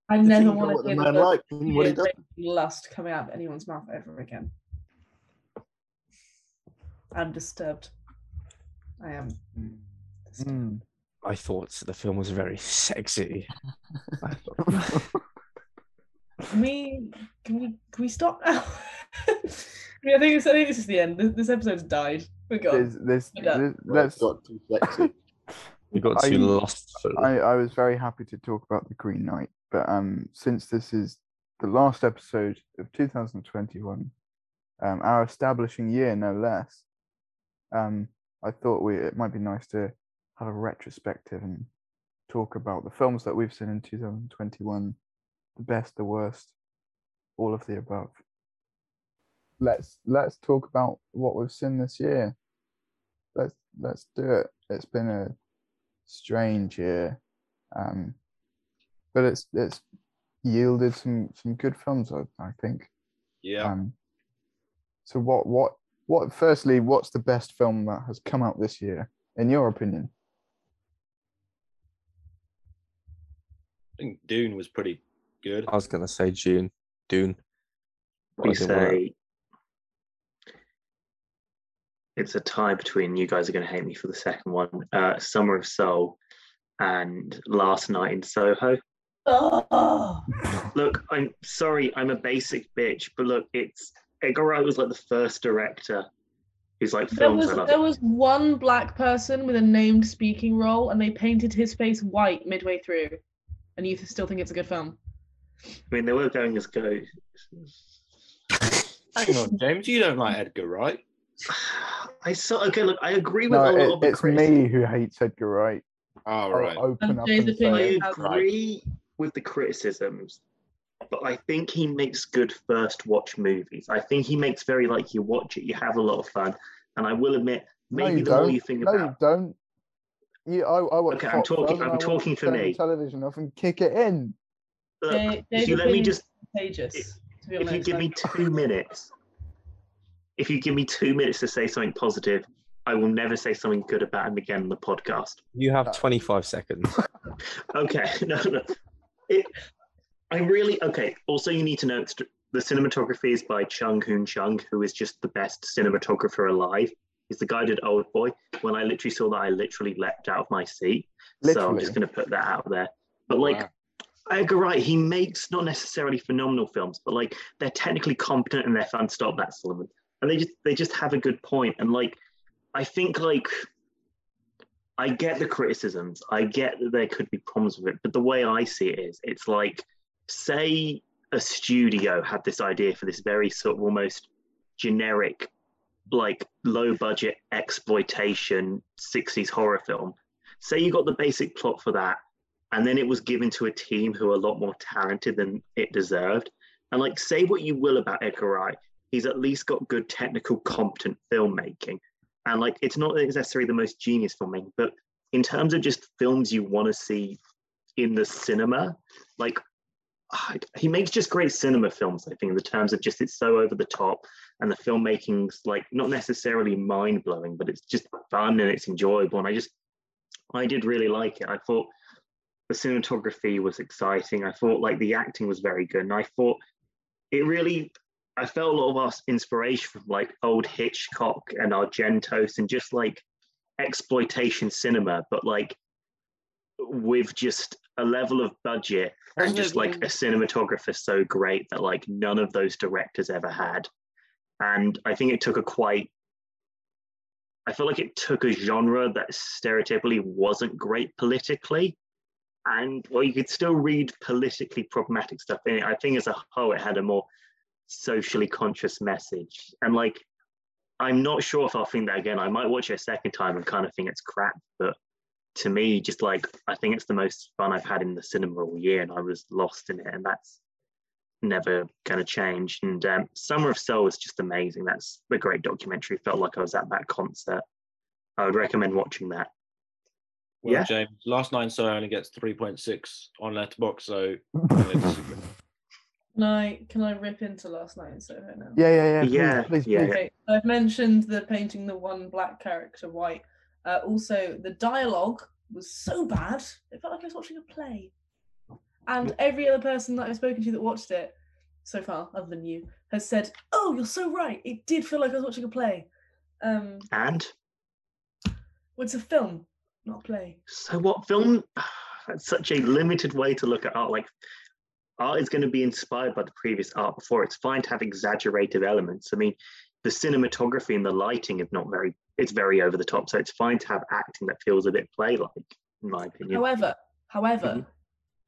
I never want to the hear the man word likes what he fear, doesn't. rage, lust coming out of anyone's mouth ever again. I'm disturbed. I am. disturbed. Mm. I thought the film was very sexy. I Can we can we can we stop now? yeah, I think it's, I think this is the end. This, this episode's died. We're gone. There's, there's, We're done. there's- Well, let's. it's got too sexy. we got I- too lustful. I, I was very happy to talk about the Green Knight, but um, since this is the last episode of 2021, um, our establishing year no less, um, I thought we it might be nice to have a retrospective and talk about the films that we've seen in 2021, the best, the worst, all of the above. Let's let's talk about what we've seen this year. Let's let's do it. It's been a strange year, um, but it's it's yielded some some good films. I, I think. Yeah. Um, so what what what? Firstly, what's the best film that has come out this year, in your opinion? I think Dune was pretty good. I was gonna say June, Dune. but We I didn't say it's a tie between you guys are going to hate me for the second one, uh, Summer of Soul and Last Night in Soho. Oh, Look, I'm sorry, I'm a basic bitch, but look, it's Edgar Wright was like the first director who's like there films was I love. there was one black person with a named speaking role, and they painted his face white midway through, and you still think it's a good film. I mean, they were going as go. Hang on, James, you don't like Edgar Wright? I saw. Okay, look, I agree with No, a lot it, of the it's criticism. me who hates Edgar Wright. Oh, I'll right. open And up and say, I How's that? agree with the criticisms, but I think he makes good first watch movies. I think he makes very like you watch it, you have a lot of fun, and I will admit, no, maybe you the don't. more you think no, about, you don't. Yeah, I, I watch Okay, I'm talking- I'm talking for the me. Television off and kick it in. Look, Jay- if you let me just, is contagious. To be if you give I- me two minutes, if you give me two minutes to say something positive, I will never say something good about him again on the podcast. You have Uh, 25 seconds. Okay, no, no. It, I really okay. Also, you need to know the cinematography is by Chung Hoon Chung, who is just the best cinematographer alive. He's the guy who did Old Boy. When I literally saw that, I literally leapt out of my seat. So I'm just going to put that out there. But like, Wow. Edgar Wright, he makes not necessarily phenomenal films, but like they're technically competent and they're fun. Stop that, Solomon. And they just they just have a good point. And like, I think like I get the criticisms. I get that there could be problems with it, but the way I see it is, it's like, say a studio had this idea for this very sort of almost generic, like low budget exploitation 60s horror film. Say you got the basic plot for that, and then it was given to a team who are a lot more talented than it deserved. And like, say what you will about Edgar Wright, he's at least got good technical, competent filmmaking. And like, it's not necessarily the most genius filmmaking, but in terms of just films you want to see in the cinema, like he makes just great cinema films. I think in the terms of just it's so over the top, and the filmmaking's like not necessarily mind blowing, but it's just fun and it's enjoyable. And I just, I did really like it. I thought the cinematography was exciting. I thought like the acting was very good, and I thought it really. I felt a lot of our inspiration from like old Hitchcock and Argentos and just like exploitation cinema, but like with just a level of budget and oh, just like a cinematographer so great that like none of those directors ever had. And I think it took a quite I feel like it took a genre that stereotypically wasn't great politically and well, you could still read politically problematic stuff in it. I think as a whole, it had a more socially conscious message. And like, I'm not sure if I'll think that again. I might watch it a second time and kind of think it's crap, but to me, just like I think it's the most fun I've had in the cinema all year, and I was lost in it, and that's never going to change. And um, Summer of Soul is just amazing. That's a great documentary. Felt like I was at that concert. I would recommend watching that. Well, Yeah. James, last nine so only gets 3.6 on Letterboxd, so I'm gonna disagree. Can I can I rip into last night in Soho now? Yeah, yeah, yeah. Please, Yeah, please, yeah. please. Okay, I've mentioned the painting the one black character white. Uh, also, the dialogue was so bad, it felt like I was watching a play. And every other person that I've spoken to that watched it so far, other than you, has said, "Oh, you're so right. It did feel like I was watching a play." Um, And well, it's a film, not a play. so, what film? That's such a limited way to look at art. Like, art is going to be inspired by the previous art before. It's fine to have exaggerated elements. I mean, the cinematography and the lighting is not very. It's very over the top. So it's fine to have acting that feels a bit play-like, in my opinion. However, however, Mhm.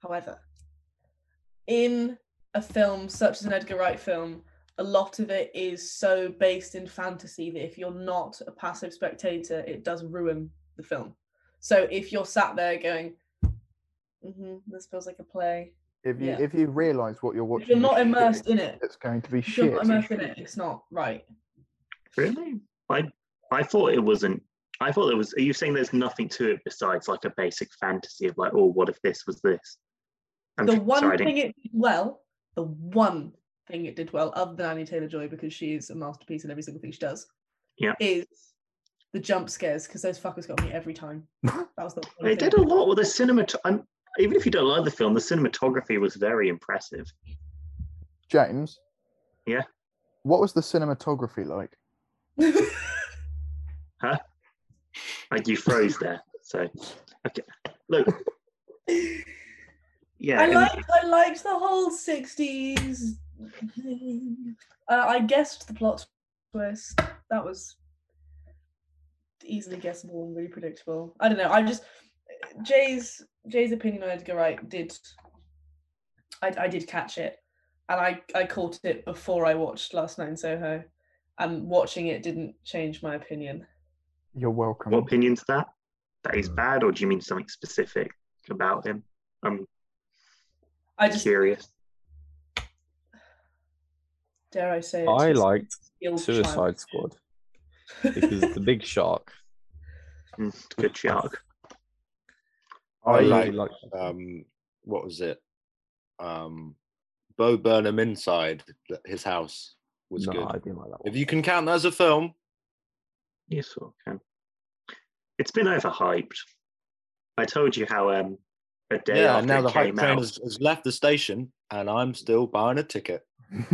however, in a film such as an Edgar Wright film, a lot of it is so based in fantasy that if you're not a passive spectator, it does ruin the film. So if you're sat there going, hmm "This feels like a play," If you Yeah. if you realise what you're watching, if you're is not shit, immersed in it, it's going to be if you're shit. not immersed in it, it's not right. Really? I I thought it wasn't. I thought it was. Are you saying there's nothing to it besides like a basic fantasy of like, oh, what if this was this? I'm the f- one sorry, thing it did well, the one thing it did well, other than Anya Taylor-Joy, because she is a masterpiece in every single thing she does, Yeah. is the jump scares because those fuckers got me every time. That was the one They thing. did a lot with the cinemat. I'm, even if you don't like the film, the cinematography was very impressive. James. Yeah? What was the cinematography like? Huh? Like you froze there. So, okay, look. Yeah, I and- liked I liked the whole sixties. Uh, I guessed the plot twist. That was easily guessable and really predictable. I don't know. I just Jay's Jay's opinion on Edgar Wright did. I I did catch it, and I I caught it before I watched Last Night in Soho, and watching it didn't change my opinion. You're welcome. what opinion's that? That he's bad, or do you mean something specific about him? I'm I just curious. dare I say it. I liked Suicide child. Squad because the big shark. Mm, Good shark. I I really like um, what was it? Um, Bo Burnham inside his house was no, good. I didn't like that If you can count that as a film, Yes, sort of can. It's been overhyped. I told you how um a day yeah. after Now it the hype came train out, has, has left the station, and I'm still buying a ticket.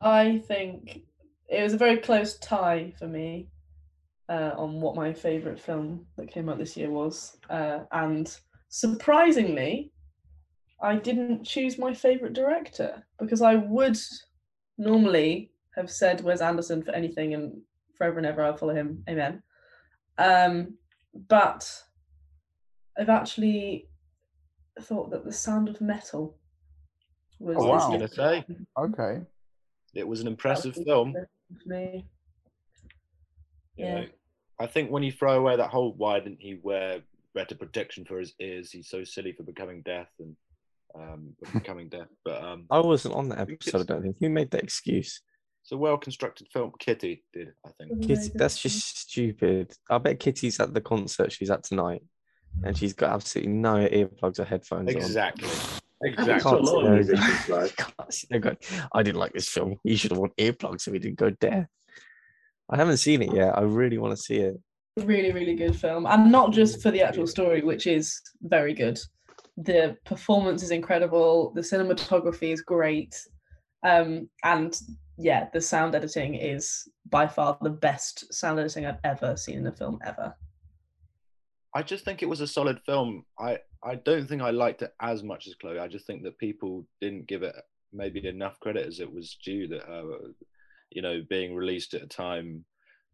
I think it was a very close tie for me uh, on what my favourite film that came out this year was. Uh, and surprisingly, I didn't choose my favourite director because I would normally have said Wes Anderson for anything and forever and ever I'll follow him. Amen. Um, but I've actually thought that The Sound of Metal was Oh, I was wow. gonna say okay. it was an impressive was film. for me. you Yeah. know. I think when you throw away that whole why didn't he wear better protection for his ears? He's so silly for becoming deaf and um, becoming deaf. But um, I wasn't on that episode. I don't think. Who made that excuse? it's a well constructed film. Kitty did, I think. Kitty, that's just stupid. I bet Kitty's at the concert she's at tonight, and she's got absolutely no earplugs or headphones Exactly. That's Exactly. what a lot of Can't musicians say- like. Can't see them going, I didn't like this film. You should have worn earplugs so we didn't go deaf. I haven't seen it yet. I really want to see it. really really good film and not just for the actual story which is very good the performance is incredible the cinematography is great um and yeah the sound editing is by far the best sound editing i've ever seen in a film ever I just think it was a solid film. I, I don't think I liked it as much as Chloe. I just think that people didn't give it maybe enough credit as it was due that uh, you know being released at a time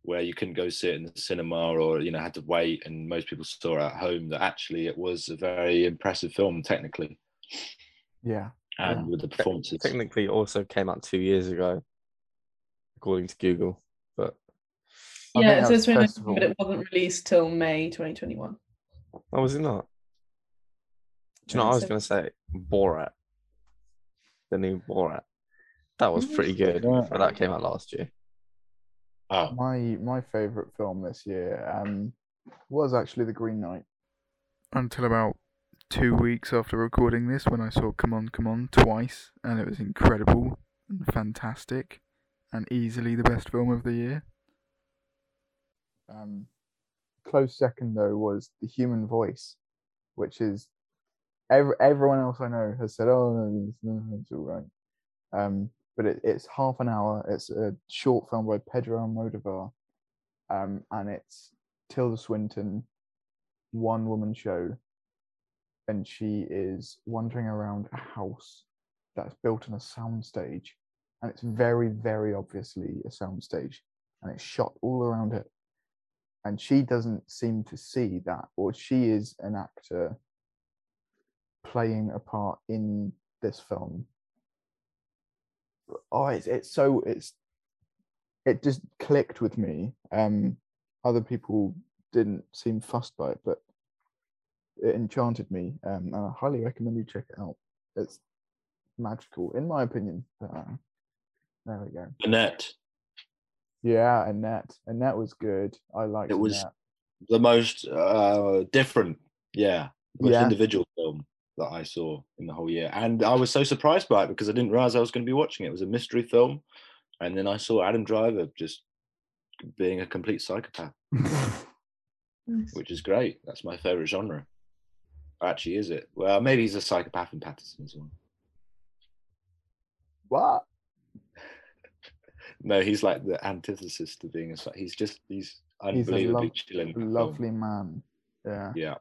where you couldn't go see it in the cinema or you know had to wait and most people saw it at home that actually it was a very impressive film technically Yeah. and Yeah. with the performances Technically, it also came out two years ago, according to Google. But I yeah, think it says that's 2019, but it wasn't released till May 2021. oh, was it not? Do you know? What I was so- going to say Borat, the new Borat. That was pretty good, Yeah. but that came out last year. oh My my favorite film this year um was actually The Green Knight. Until about two weeks after recording this, when I saw Come On, Come On twice, and it was incredible and fantastic, and easily the best film of the year. Um, close second though was The Human Voice, which is every, everyone else I know has said, "Oh, no, it's, no, it's all right." Um, but it, it's half an hour. It's a short film by Pedro Almodovar, um, and it's Tilda Swinton, one woman show, and she is wandering around a house that's built on a soundstage, and it's very, very obviously a soundstage, and it's shot all around it, and she doesn't seem to see that, or she is an actor playing a part in this film oh it's, it's so it's it just clicked with me. Um other people didn't seem fussed by it but it enchanted me um and i highly recommend you check it out. It's magical in my opinion. Uh, there we go. Annette. Yeah annette. Annette was good. I liked It was- Annette. the most uh different. Yeah most Yeah. individual that i saw in the whole year. And i was so surprised by it because i didn't realize i was going to be watching it. It was a mystery film. And then i saw adam driver just being a complete psychopath. Nice. which is great. That's my favorite genre. Actually is it? Well maybe he's a psychopath in Paterson as well. What? No he's like the antithesis to being a psy- he's just he's He's a unbelievably lov- chilling in film. lovely man. Yeah. Yeah.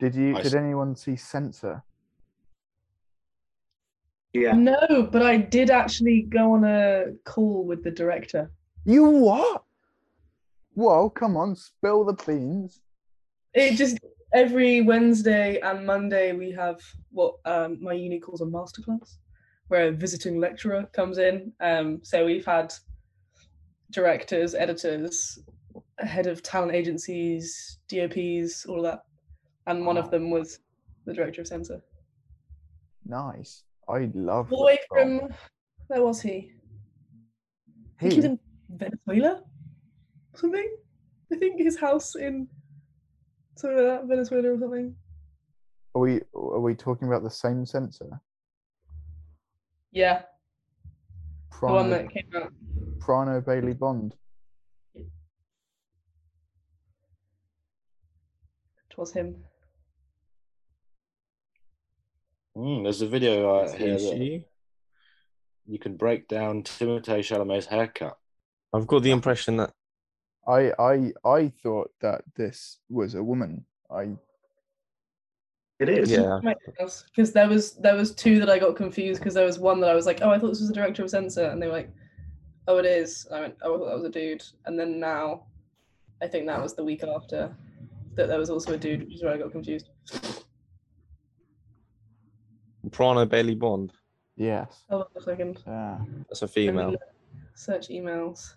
Did you I did s- anyone see censor Yeah. No, but I did actually go on a call with the director. you what whoa come on spill the beans It just every Wednesday and Monday we have what um, my uni calls a masterclass, where a visiting lecturer comes in. Um, so we've had directors, editors, head of talent agencies, DOPs, all of that, and one of them was the director of censor. Nice. I love All the way from where was he? He was in Venezuela, something. I think his house in something like that, Venezuela or something. Are we are we talking about the same censor? Yeah, the one that came out. Prano Bailey Bond. It was him. Mm, there's a video uh, Is here that you can break down Timothée Chalamet's haircut. I've got the impression that I I I thought that this was a woman. I It is. Yeah. Because there was there was two that I got confused because there was one that I was like, oh, I thought this was the director of Censor, and they were like, oh, it is. I went, oh, I thought that was a dude, and then now, I think that was the week after that there was also a dude, which is where I got confused. Prano Bailey Bond. yes. Hold on a second. Yeah. That's a female. Search emails.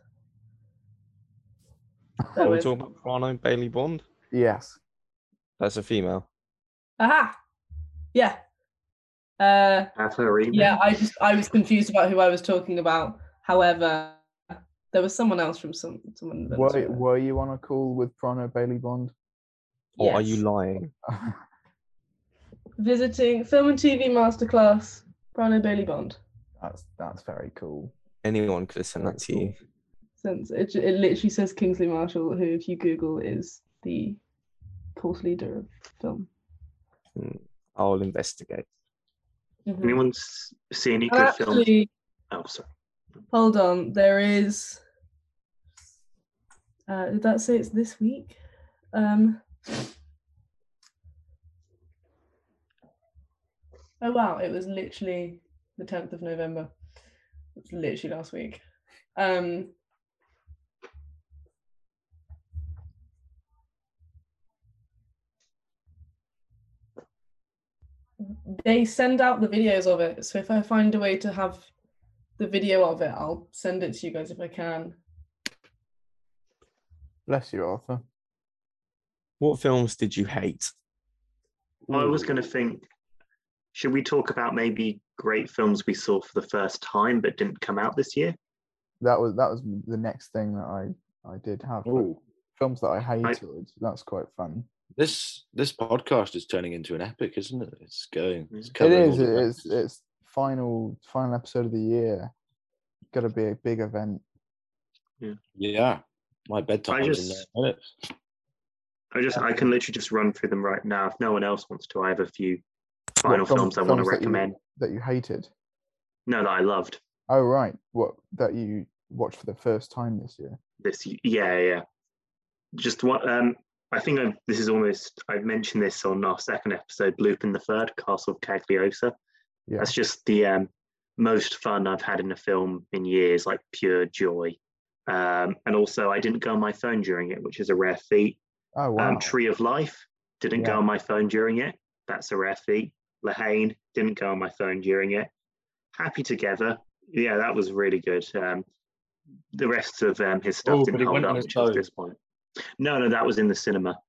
Are we with. talking about Prano Bailey Bond? Yes. That's a female. Aha. Yeah. Uh, Have her email. yeah. I just I was confused about who I was talking about. However, there was someone else from some someone. Were were you on a call with Prano Bailey Bond? Or are you lying? visiting film and TV masterclass? Brian Bailey Bond. that's that's very cool. Anyone could have sent that to you. Since it, it literally says Kingsley Marshall, who, if you Google, is the course leader of film. Hmm, I'll investigate. Mhm. Anyone s- see any And good films? Oh, sorry. hold on. There is. Uh, did that say it's this week? Um. Oh wow, it was literally the 10th of November. It's literally last week. Um, they send out the videos of it. So if I find a way to have the video of it, I'll send it to you guys if I can. Bless you, Arthur. What films did you hate? I was going to think should we talk about maybe great films we saw for the first time but didn't come out this year? That was that was the next thing that I I did have. but Films that I hated. That's quite fun. this this podcast is turning into an epic, isn't it? It's going. It's Mm. It covering all is. the It is. It's final final episode of the year. Got to be a big event. Yeah, Yeah. my bedtime is in just- nine minutes. I just I can literally just run through them right now. If no one else wants to, I have a few What final film- films I want to films that you- recommend. that you hated. No, that I loved Oh right, what that you watched for the first time this year. this. Yeah, yeah. Just what um I think I, this is almost I've mentioned this on our second episode, Lupin the Third, Castle of Cagliostro. Yeah. That's just the um, most fun I've had in a film in years, like pure joy. Um, and also, I didn't go on my phone during it, which is a rare feat. Oh wow. Um, Tree of Life didn't go on my phone during it. That's a rare feat. La Haine didn't go on my phone during it. Happy Together, yeah, that was really good. Um, the rest of um, his stuff Oh, didn't he hold up, his this point. No, no, that was in the cinema.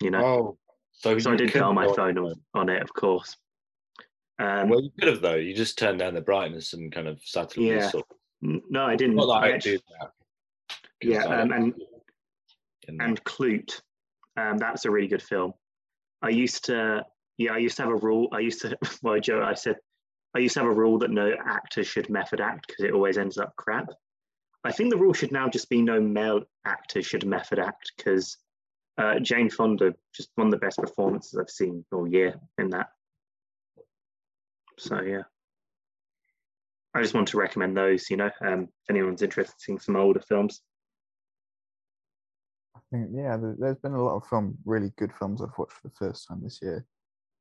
You know, Oh, so, so I did go on my phone on, on it, of course. Um, Well, you could have though. You just turned down the brightness and kind of subtly. Yeah. Sort of, no, I didn't. not I I do that. 'cause Yeah, um, and- believe in that. and Klute. Um, that's a really good film. I used to, yeah, I used to have a rule. I used to, well, Joe, I said, I used to have a rule that no actor should method act because it always ends up crap. I think the rule should now just be no male actor should method act because uh, Jane Fonda just one of the best performances I've seen all year in that. So yeah, I just want to recommend those. You know, um, if anyone's interested in seeing some older films. I think yeah, there- there's been a lot of film, really good films I've watched for the first time this year.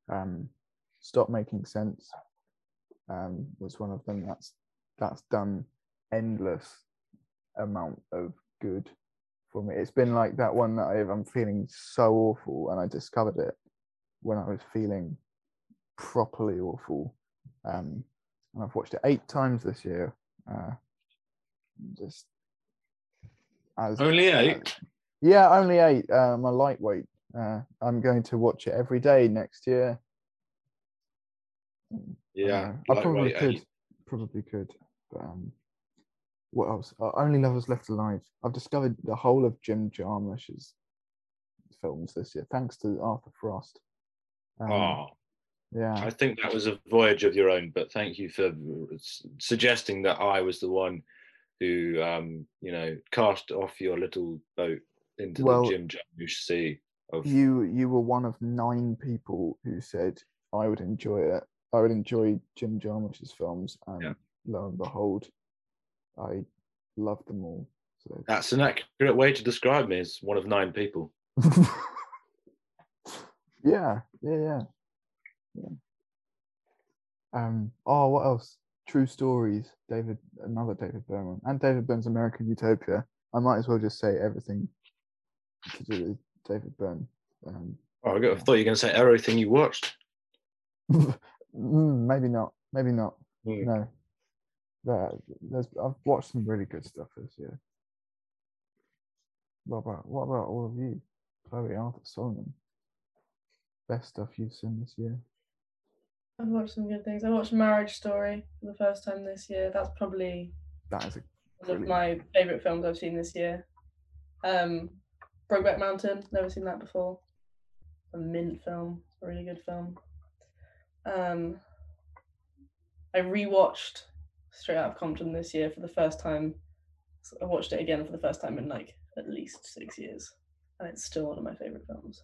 Um, Stop Making Sense um, was one of them. That's that's done endless amount of good for me. It's been like that one that I've, I'm feeling so awful, and I discovered it when I was feeling properly awful. Um, and I've watched it eight times this year. Uh, just as Only uh, eight. yeah, only eight. Uh, a lightweight. Uh, I'm going to watch it every day next year. Yeah, Uh, I probably could. eight. Probably could. But um, what else? Uh, Only Lovers Left Alive. I've discovered the whole of Jim Jarmusch's films this year, thanks to Arthur Frost. Um, Oh, yeah. I think that was a voyage of your own, but thank you for suggesting that I was the one who, um, you know, cast off your little boat into Well, the Jim Jarmusch Sea of. You you were one of nine people who said I would enjoy it. I would enjoy Jim Jarmusch's films, and Yeah. lo and behold, I love them all. So That's an accurate way to describe me as one of nine people. yeah, yeah, yeah, yeah. Um. Oh, what else? True Stories. David, another David Byrne, and David Byrne's American Utopia. I might as well just say everything to do with David Byrne. Um, Oh, I got- I thought you were going to say everything you watched. mm, maybe not. Maybe not. Hmm. No. But there's I've watched some really good stuff this year. What about what about all of you? Chloe Arthur Solomon. Best stuff you've seen this year. I've watched some good things. I watched Marriage Story for the first time this year. That's probably That is a one of my favourite films I've seen this year. Um, Brokeback Mountain, never seen that before. A mint film, a really good film. Um, I rewatched Straight Out of Compton this year for the first time. I watched it again for the first time in like at least six years, and it's still one of my favourite films.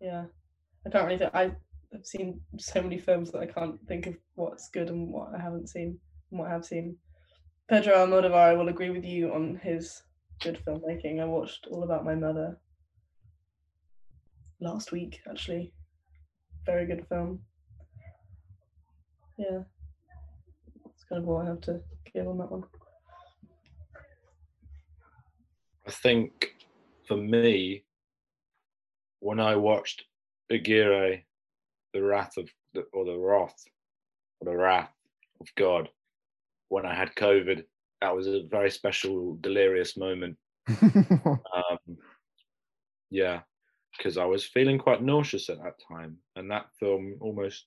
Yeah, I can't really think. I, I've seen so many films that I can't think of what's good and what I haven't seen and what I have seen. Pedro Almodovar, I will agree with you on his good filmmaking. I watched All About My Mother last week, actually. Very good film. Yeah. That's kind of all I have to give on that one. I think for me, when I watched Aguirre, the wrath of the, or the wrath or the wrath of God when I had COVID. That was a very special, delirious moment. Um, yeah, because I was feeling quite nauseous at that time, and that film almost,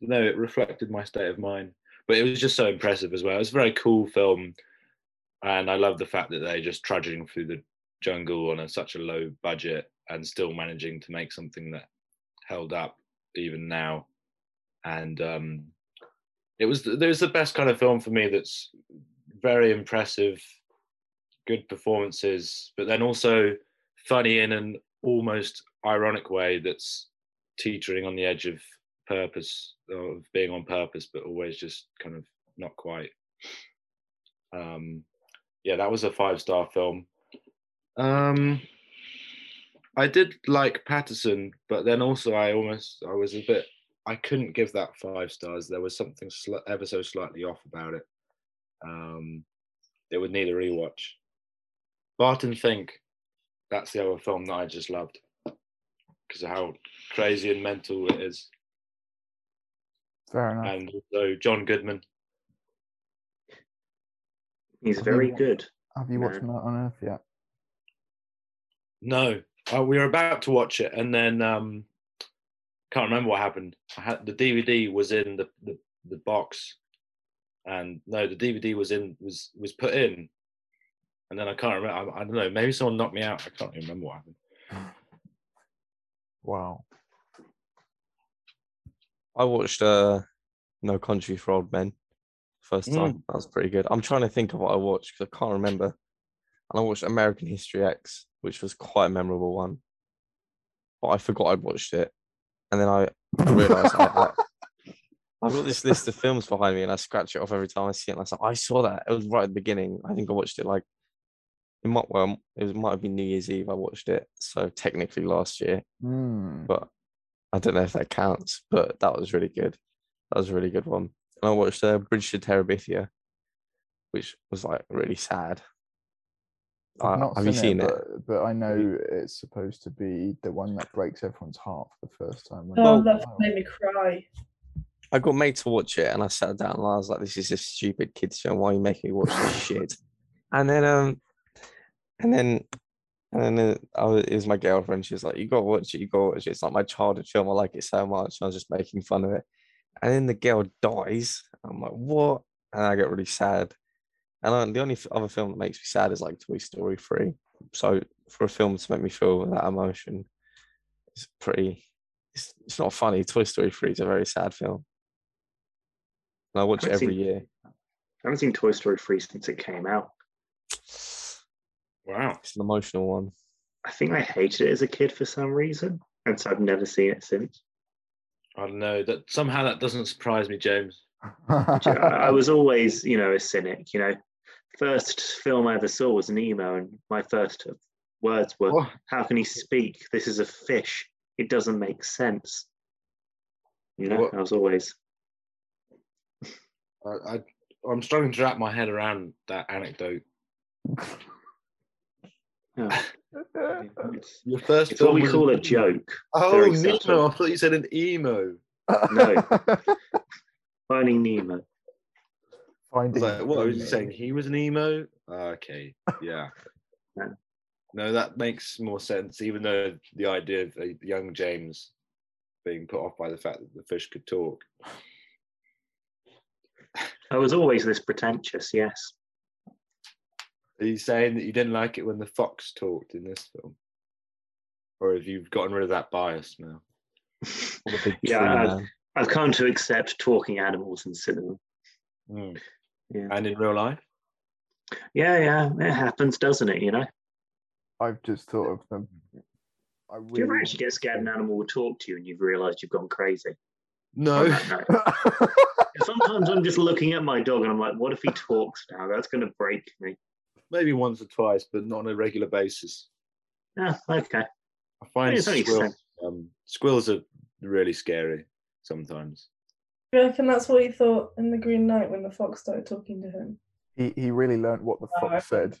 you know, it reflected my state of mind. But it was just so impressive as well. It was a very cool film, and I love the fact that they're just trudging through the jungle on a, such a low budget and still managing to make something that held up even now. And um, it was it was the best kind of film for me. That's very impressive, good performances, but then also funny in an almost ironic way that's teetering on the edge of purpose of being on purpose, but always just kind of not quite. Um, yeah, that was a five star film. Um, I did like Paterson, but then also I almost I was a bit I couldn't give that five stars. There was something sli- ever so slightly off about it. Um, it would need a rewatch. Barton Fink, that's the other film that I just loved because of how crazy and mental it is. Fair enough. And also John Goodman. He's Have very you- good. Have you watched no. Night on Earth yet? No, uh, we were about to watch it, and then um, can't remember what happened. I had the DVD was in the, the the box, and no, the DVD was in was was put in, and then I can't remember. I, I don't know. Maybe someone knocked me out. I can't remember what happened. Wow. I watched uh No Country for Old Men first Mm. time. That was pretty good. I'm trying to think of what I watched because I can't remember. And I watched American History X, which was quite a memorable one. But I forgot I'd watched it. And then I realized I, I, I've got this list of films behind me and I scratch it off every time I see it. And I was like, I saw that. It was right at the beginning. I think I watched it like it might well it was, might have been New Year's Eve I watched it. So technically last year Hmm. but I don't know if that counts. But that was really good. That was a really good one. And I watched uh, Bridge to Terabithia, which was like really sad. I've Uh, not have you seen it? But, but I know it's supposed to be the one that breaks everyone's heart for the first time. Oh, they're that made me cry. I got made to watch it, and I sat down and I was like, "This is a stupid kids film. Why are you making me watch this shit?" And then, um, and then, and then uh, was, it was my girlfriend. She was like, "You got to watch it. You got to watch it. It's like my childhood film. I like it so much." And I was just making fun of it. And then the girl dies. I'm like, "What?" And I get really sad. And I, the only other film that makes me sad is like Toy Story 3. So for a film to make me feel that emotion, it's pretty. It's, it's not funny. Toy Story 3 is a very sad film. And I watch I've every seen- year. I haven't seen Toy Story 3 since it came out. Wow. It's an emotional one. I think I hated it as a kid for some reason, and so I've never seen it since. I don't know. That somehow that doesn't surprise me, James. I I was always, you know, a cynic. You know, first film I ever saw was an emo, and my first words were, Oh, "How can he speak? This is a fish. It doesn't make sense." You know, What- I was always. I, I I'm struggling to wrap my head around that anecdote. Oh, it's, Your first it's what film we call a Nemo. joke. Oh, very Nemo! subtle. I thought you said an emo. No. Finding Nemo. I was Finding like, what was you saying? He was an emo? Ah, okay, yeah. Yeah. No, that makes more sense, even though the idea of a young James being put off by the fact that the fish could talk. I was always this pretentious. Yes. Are you saying that you didn't like it when the fox talked in this film? Or have you gotten rid of that bias now? Or the big Yeah, I- man. I've come to accept talking animals in cinema. Mm. Yeah. And in real life? Yeah, yeah, it happens, doesn't it? You know. I've just thought of them. I Do you ever actually get scared an animal will talk to you and you've realised you've gone crazy? No. On that note. Sometimes I'm just looking at my dog and I'm like, what if he talks now? That's going to break me. Maybe once or twice, but not on a regular basis. Yeah, okay. I find It's only squirrels, um, squirrels are really scary sometimes. Do you reckon that's what he thought in the Green Knight when the fox started talking to him? he, he really learned what the Oh, fox said.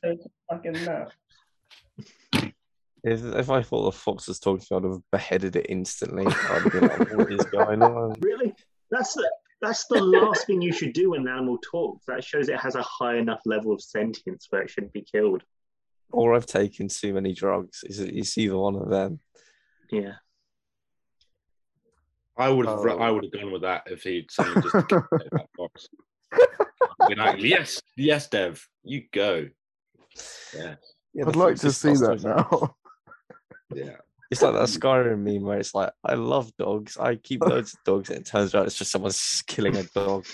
fucking nuts. If, if I thought the fox was talking to me, I'd have beheaded it instantly. I'd have been like, what is going on? Really? That's the that's the last thing you should do when an animal talks. That shows it has a high enough level of sentience where it shouldn't be killed. Or I've taken too many drugs. It's, it's either one of them. Yeah. I would have Oh. I would have gone with that if he'd suddenly just decapitated that box. Been like, yes, yes, Dev, you go. Yeah, Yeah, I'd like to see that now. yeah. It's like that Skyrim meme where it's like, I love dogs. I keep loads of dogs. And it turns out it's just someone killing a dog.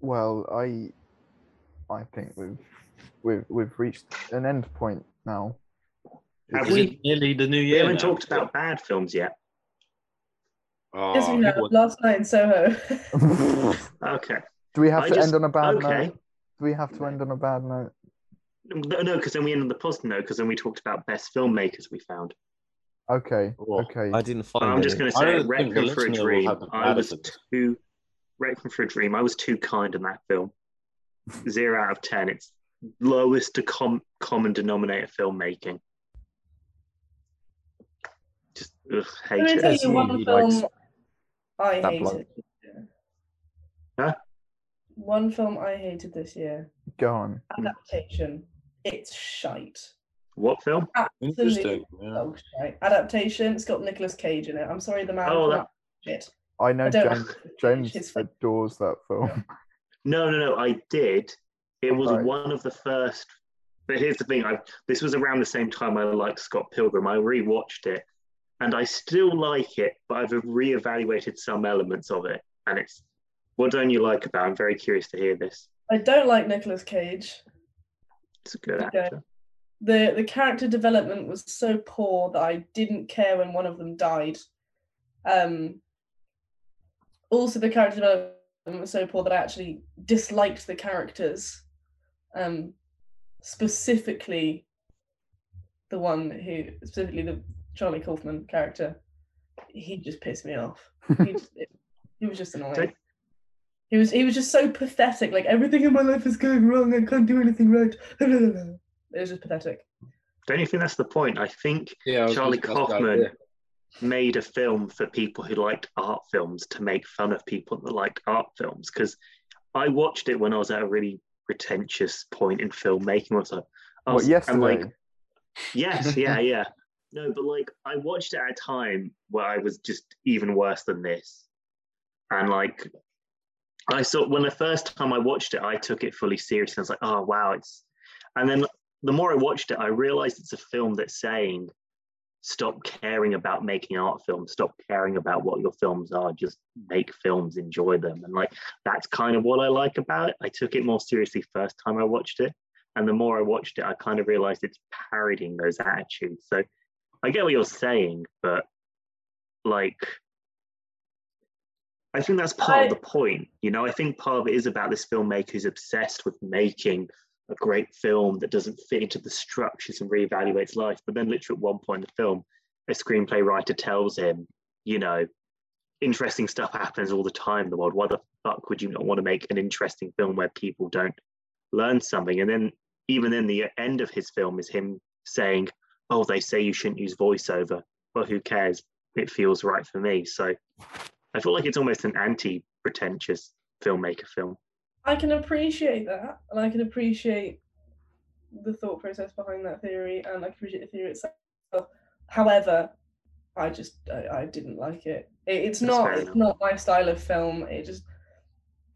Well, I, I think we've we've we've reached an end point now. Have Is we- it nearly the new We year? haven't now? talked about bad films yet. Oh, yes, we who have. Last night in Soho. Okay. Do we have I to just- end on a bad okay. note? Do we have to end on a bad note? Um, no, no, because then we end on the positive note because then we talked about best filmmakers we found. Okay. Oh, Okay. I didn't find I'm just going to say, don't think the Requiem for a Dream. I was bad of it. too Requiem for a Dream. I was too kind in that film. Zero out of ten. It's lowest to com- common denominator filmmaking. Just ugh, hate it. tell Yes, you one likes film I that hated. bloke. Huh? One film I hated this year. Go on. Adaptation. It's shite. What film? Interesting. Yeah. Dog shite. Adaptation. It's got Nicolas Cage in it. I'm sorry, the man. Oh, from that- shit. I know I James. James adores that film. No, no, no. I did. It was Right. one of the first. But here's the thing. I this was around the same time I liked Scott Pilgrim. I rewatched it, and I still like it, but I've reevaluated some elements of it. And it's what don't you like about? it? I'm very curious to hear this. I don't like Nicolas Cage. It's a good Okay. actor. the the character development was so poor that I didn't care when one of them died. Um, also, the character development was so poor that I actually disliked the characters. Um, specifically, the one who specifically the Charlie Kaufman character. He just pissed me off. He, just, he was just annoying. Okay. He was he was just so pathetic. Like everything in my life is going wrong. I can't do anything right. It was just pathetic. Don't you think that's the point? I think Yeah, I Charlie gonna- that's the Kaufman made a film for people who liked art films to make fun of people that liked art films. Because I watched it when I was at a really pretentious point in filmmaking. I was like, I What yesterday? like, yes, yeah, yeah. No, but like I watched it at a time where I was just even worse than this. And like I saw when the first time I watched it, I took it fully seriously. I was like, oh wow, it's and then the more I watched it, I realized it's a film that's saying stop caring about making art films, stop caring about what your films are, just make films, enjoy them. And like that's kind of what I like about it. I took it more seriously first time I watched it. And the more I watched it, I kind of realized it's parodying those attitudes. So I get what you're saying, but like I think that's part I- of the point. You know, I think part of it is about this filmmaker who's obsessed with making a great film that doesn't fit into the structures and reevaluates life. But then, literally, at one point in the film, a screenplay writer tells him, you know, interesting stuff happens all the time in the world. Why the fuck would you not want to make an interesting film where people don't learn something? And then, even in the end of his film, is him saying, oh, they say you shouldn't use voiceover. Well, who cares? It feels right for me. So I feel like it's almost an anti pretentious filmmaker film. I can appreciate that, and I can appreciate the thought process behind that theory, and I can appreciate the theory itself. However, I just I, I didn't like it. it it's That's not it's enough. not my style of film. It just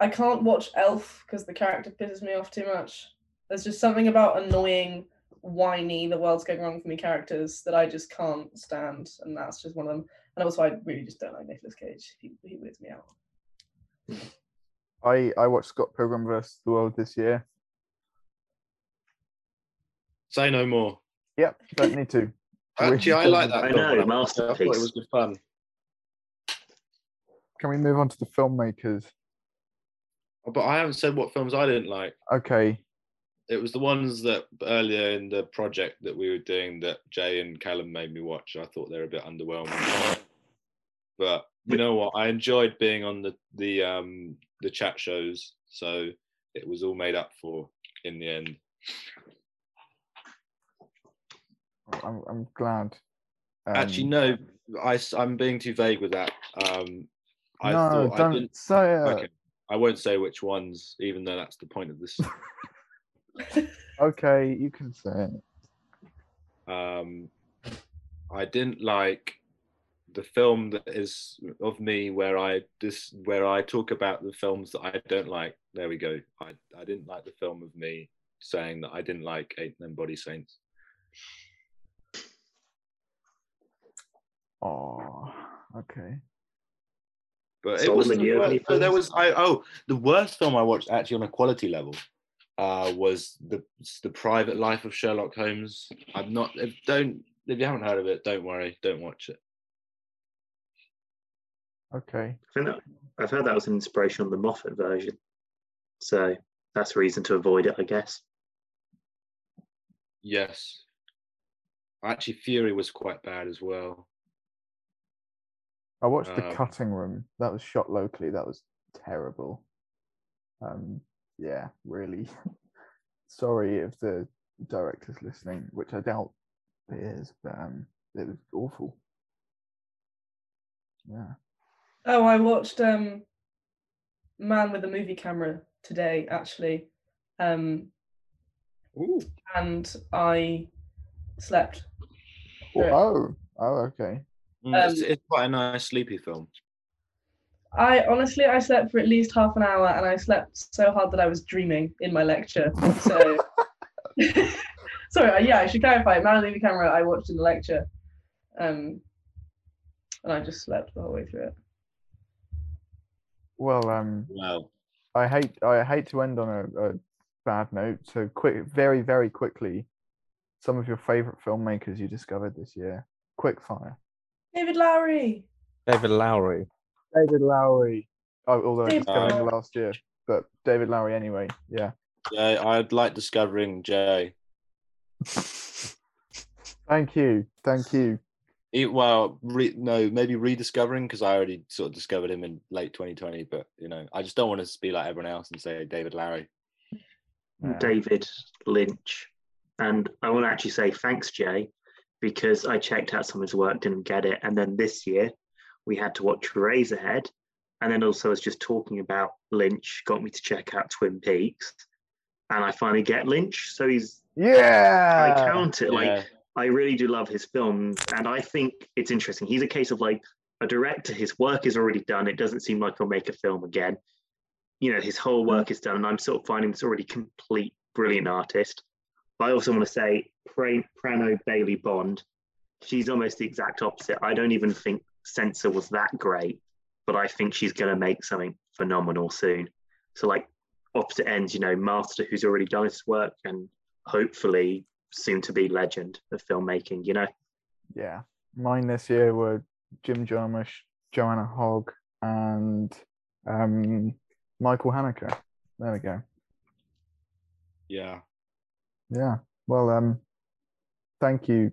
I can't watch Elf because the character pisses me off too much. There's just something about annoying, whiny, the world's going wrong for me characters that I just can't stand, and that's just one of them. And also, I really just don't like Nicolas Cage. He he weirds me out. I I watched Scott Pilgrim vs. the World this year. Say no more. Yep, don't need to. Actually, I like that. I film. know, I thought it was good fun. Can we move on to the filmmakers? Oh, but I haven't said what films I didn't like. Okay. It was the ones that earlier in the project that we were doing that Jay and Callum made me watch. I thought they were a bit underwhelming. But you know what? I enjoyed being on the the um the chat shows. So it was all made up for in the end. I'm, I'm glad. Actually, Um, no, I, I'm being too vague with that. Um, I no, thought don't didn't. say it. Okay, I won't say which ones, even though that's the point of this. Okay, you can say it. um, I didn't like the film that is of me where I this where I talk about the films that I don't like. There we go. I I didn't like the film of me saying that I didn't like Ain't Them Bodies Saints. Oh, okay. But it was do you have so there was I oh the worst film I watched actually on a quality level uh was the the Private Life of Sherlock Holmes. I'm not if don't if you haven't heard of it, don't worry, don't watch it. Okay. I think that, I've heard that was an inspiration on the Moffat version. So that's a reason to avoid it, I guess. Yes. Actually Fury was quite bad as well. I watched The Um, Cutting Room. That was shot locally. That was terrible. Um, yeah, really. Sorry if the director's listening, which I doubt it is, but um, it was awful. Yeah. Oh, I watched um Man with a Movie Camera today, actually. Um Ooh. and I slept. Oh, oh, oh, okay. Mm, it's, Um, it's quite a nice sleepy film. I honestly I slept for at least half an hour and I slept so hard that I was dreaming in my lecture. So sorry, yeah, I should clarify. Man with a Movie Camera I watched in the lecture. Um and I just slept the whole way through it. Well, um, Well, I hate I hate to end on a, a bad note. So quick, very very quickly, some of your favorite filmmakers you discovered this year. Quick fire. David Lowery. David Lowery. David Lowery. Oh, although I David discovered him last year, but David Lowery anyway. Yeah. yeah, I'd like discovering Jay. Thank you. Thank you. He, well, re, no, maybe rediscovering because I already sort of discovered him in late 2020. But you know, I just don't want to be like everyone else and say David Lowery. Yeah. David Lynch. And I want to actually say thanks, Jay, because I checked out some of his work, didn't get it. And then this year we had to watch Eraserhead. And then also, I was just talking about Lynch, got me to check out Twin Peaks. And I finally get Lynch. So he's, Yeah. I count it like, Yeah. I really do love his films. And I think it's interesting. He's a case of like a director, his work is already done. It doesn't seem like he'll make a film again. You know, his whole work mm. is done. And I'm sort of finding this already complete, brilliant artist. But I also want to say Pra- Prano Bailey Bond, she's almost the exact opposite. I don't even think Censor was that great, but I think she's going to make something phenomenal soon. So, like, opposite ends, you know, Master, who's already done his work, and hopefully soon to be legend of filmmaking, you know? Yeah. Mine this year were Jim Jarmusch, Joanna Hogg, and um, Michael Haneke. There we go. Yeah. Yeah. Well, um, thank you.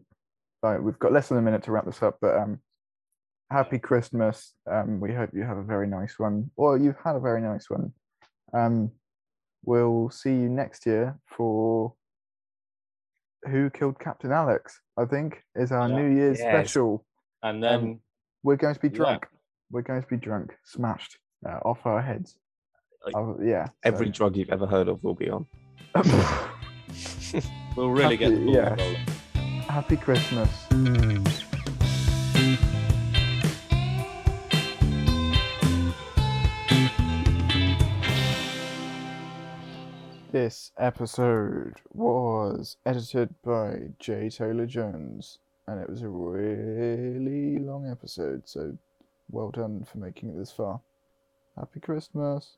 Right, we've got less than a minute to wrap this up, but um, happy Christmas. Um, we hope you have a very nice one, or you've had a very nice one. Um, we'll see you next year for Who Killed Captain Alex. I think is our Yeah. New Year's Yes. special. And then We're going to be Yeah. drunk. We're going to be drunk, smashed uh, off our heads. Like, Oh, yeah. Every drug you've ever heard of will be on. we'll really get the ball yeah. rolling. happy Christmas. This episode was edited by J. Taylor Jones, and it was a really long episode, so well done for making it this far. Happy Christmas.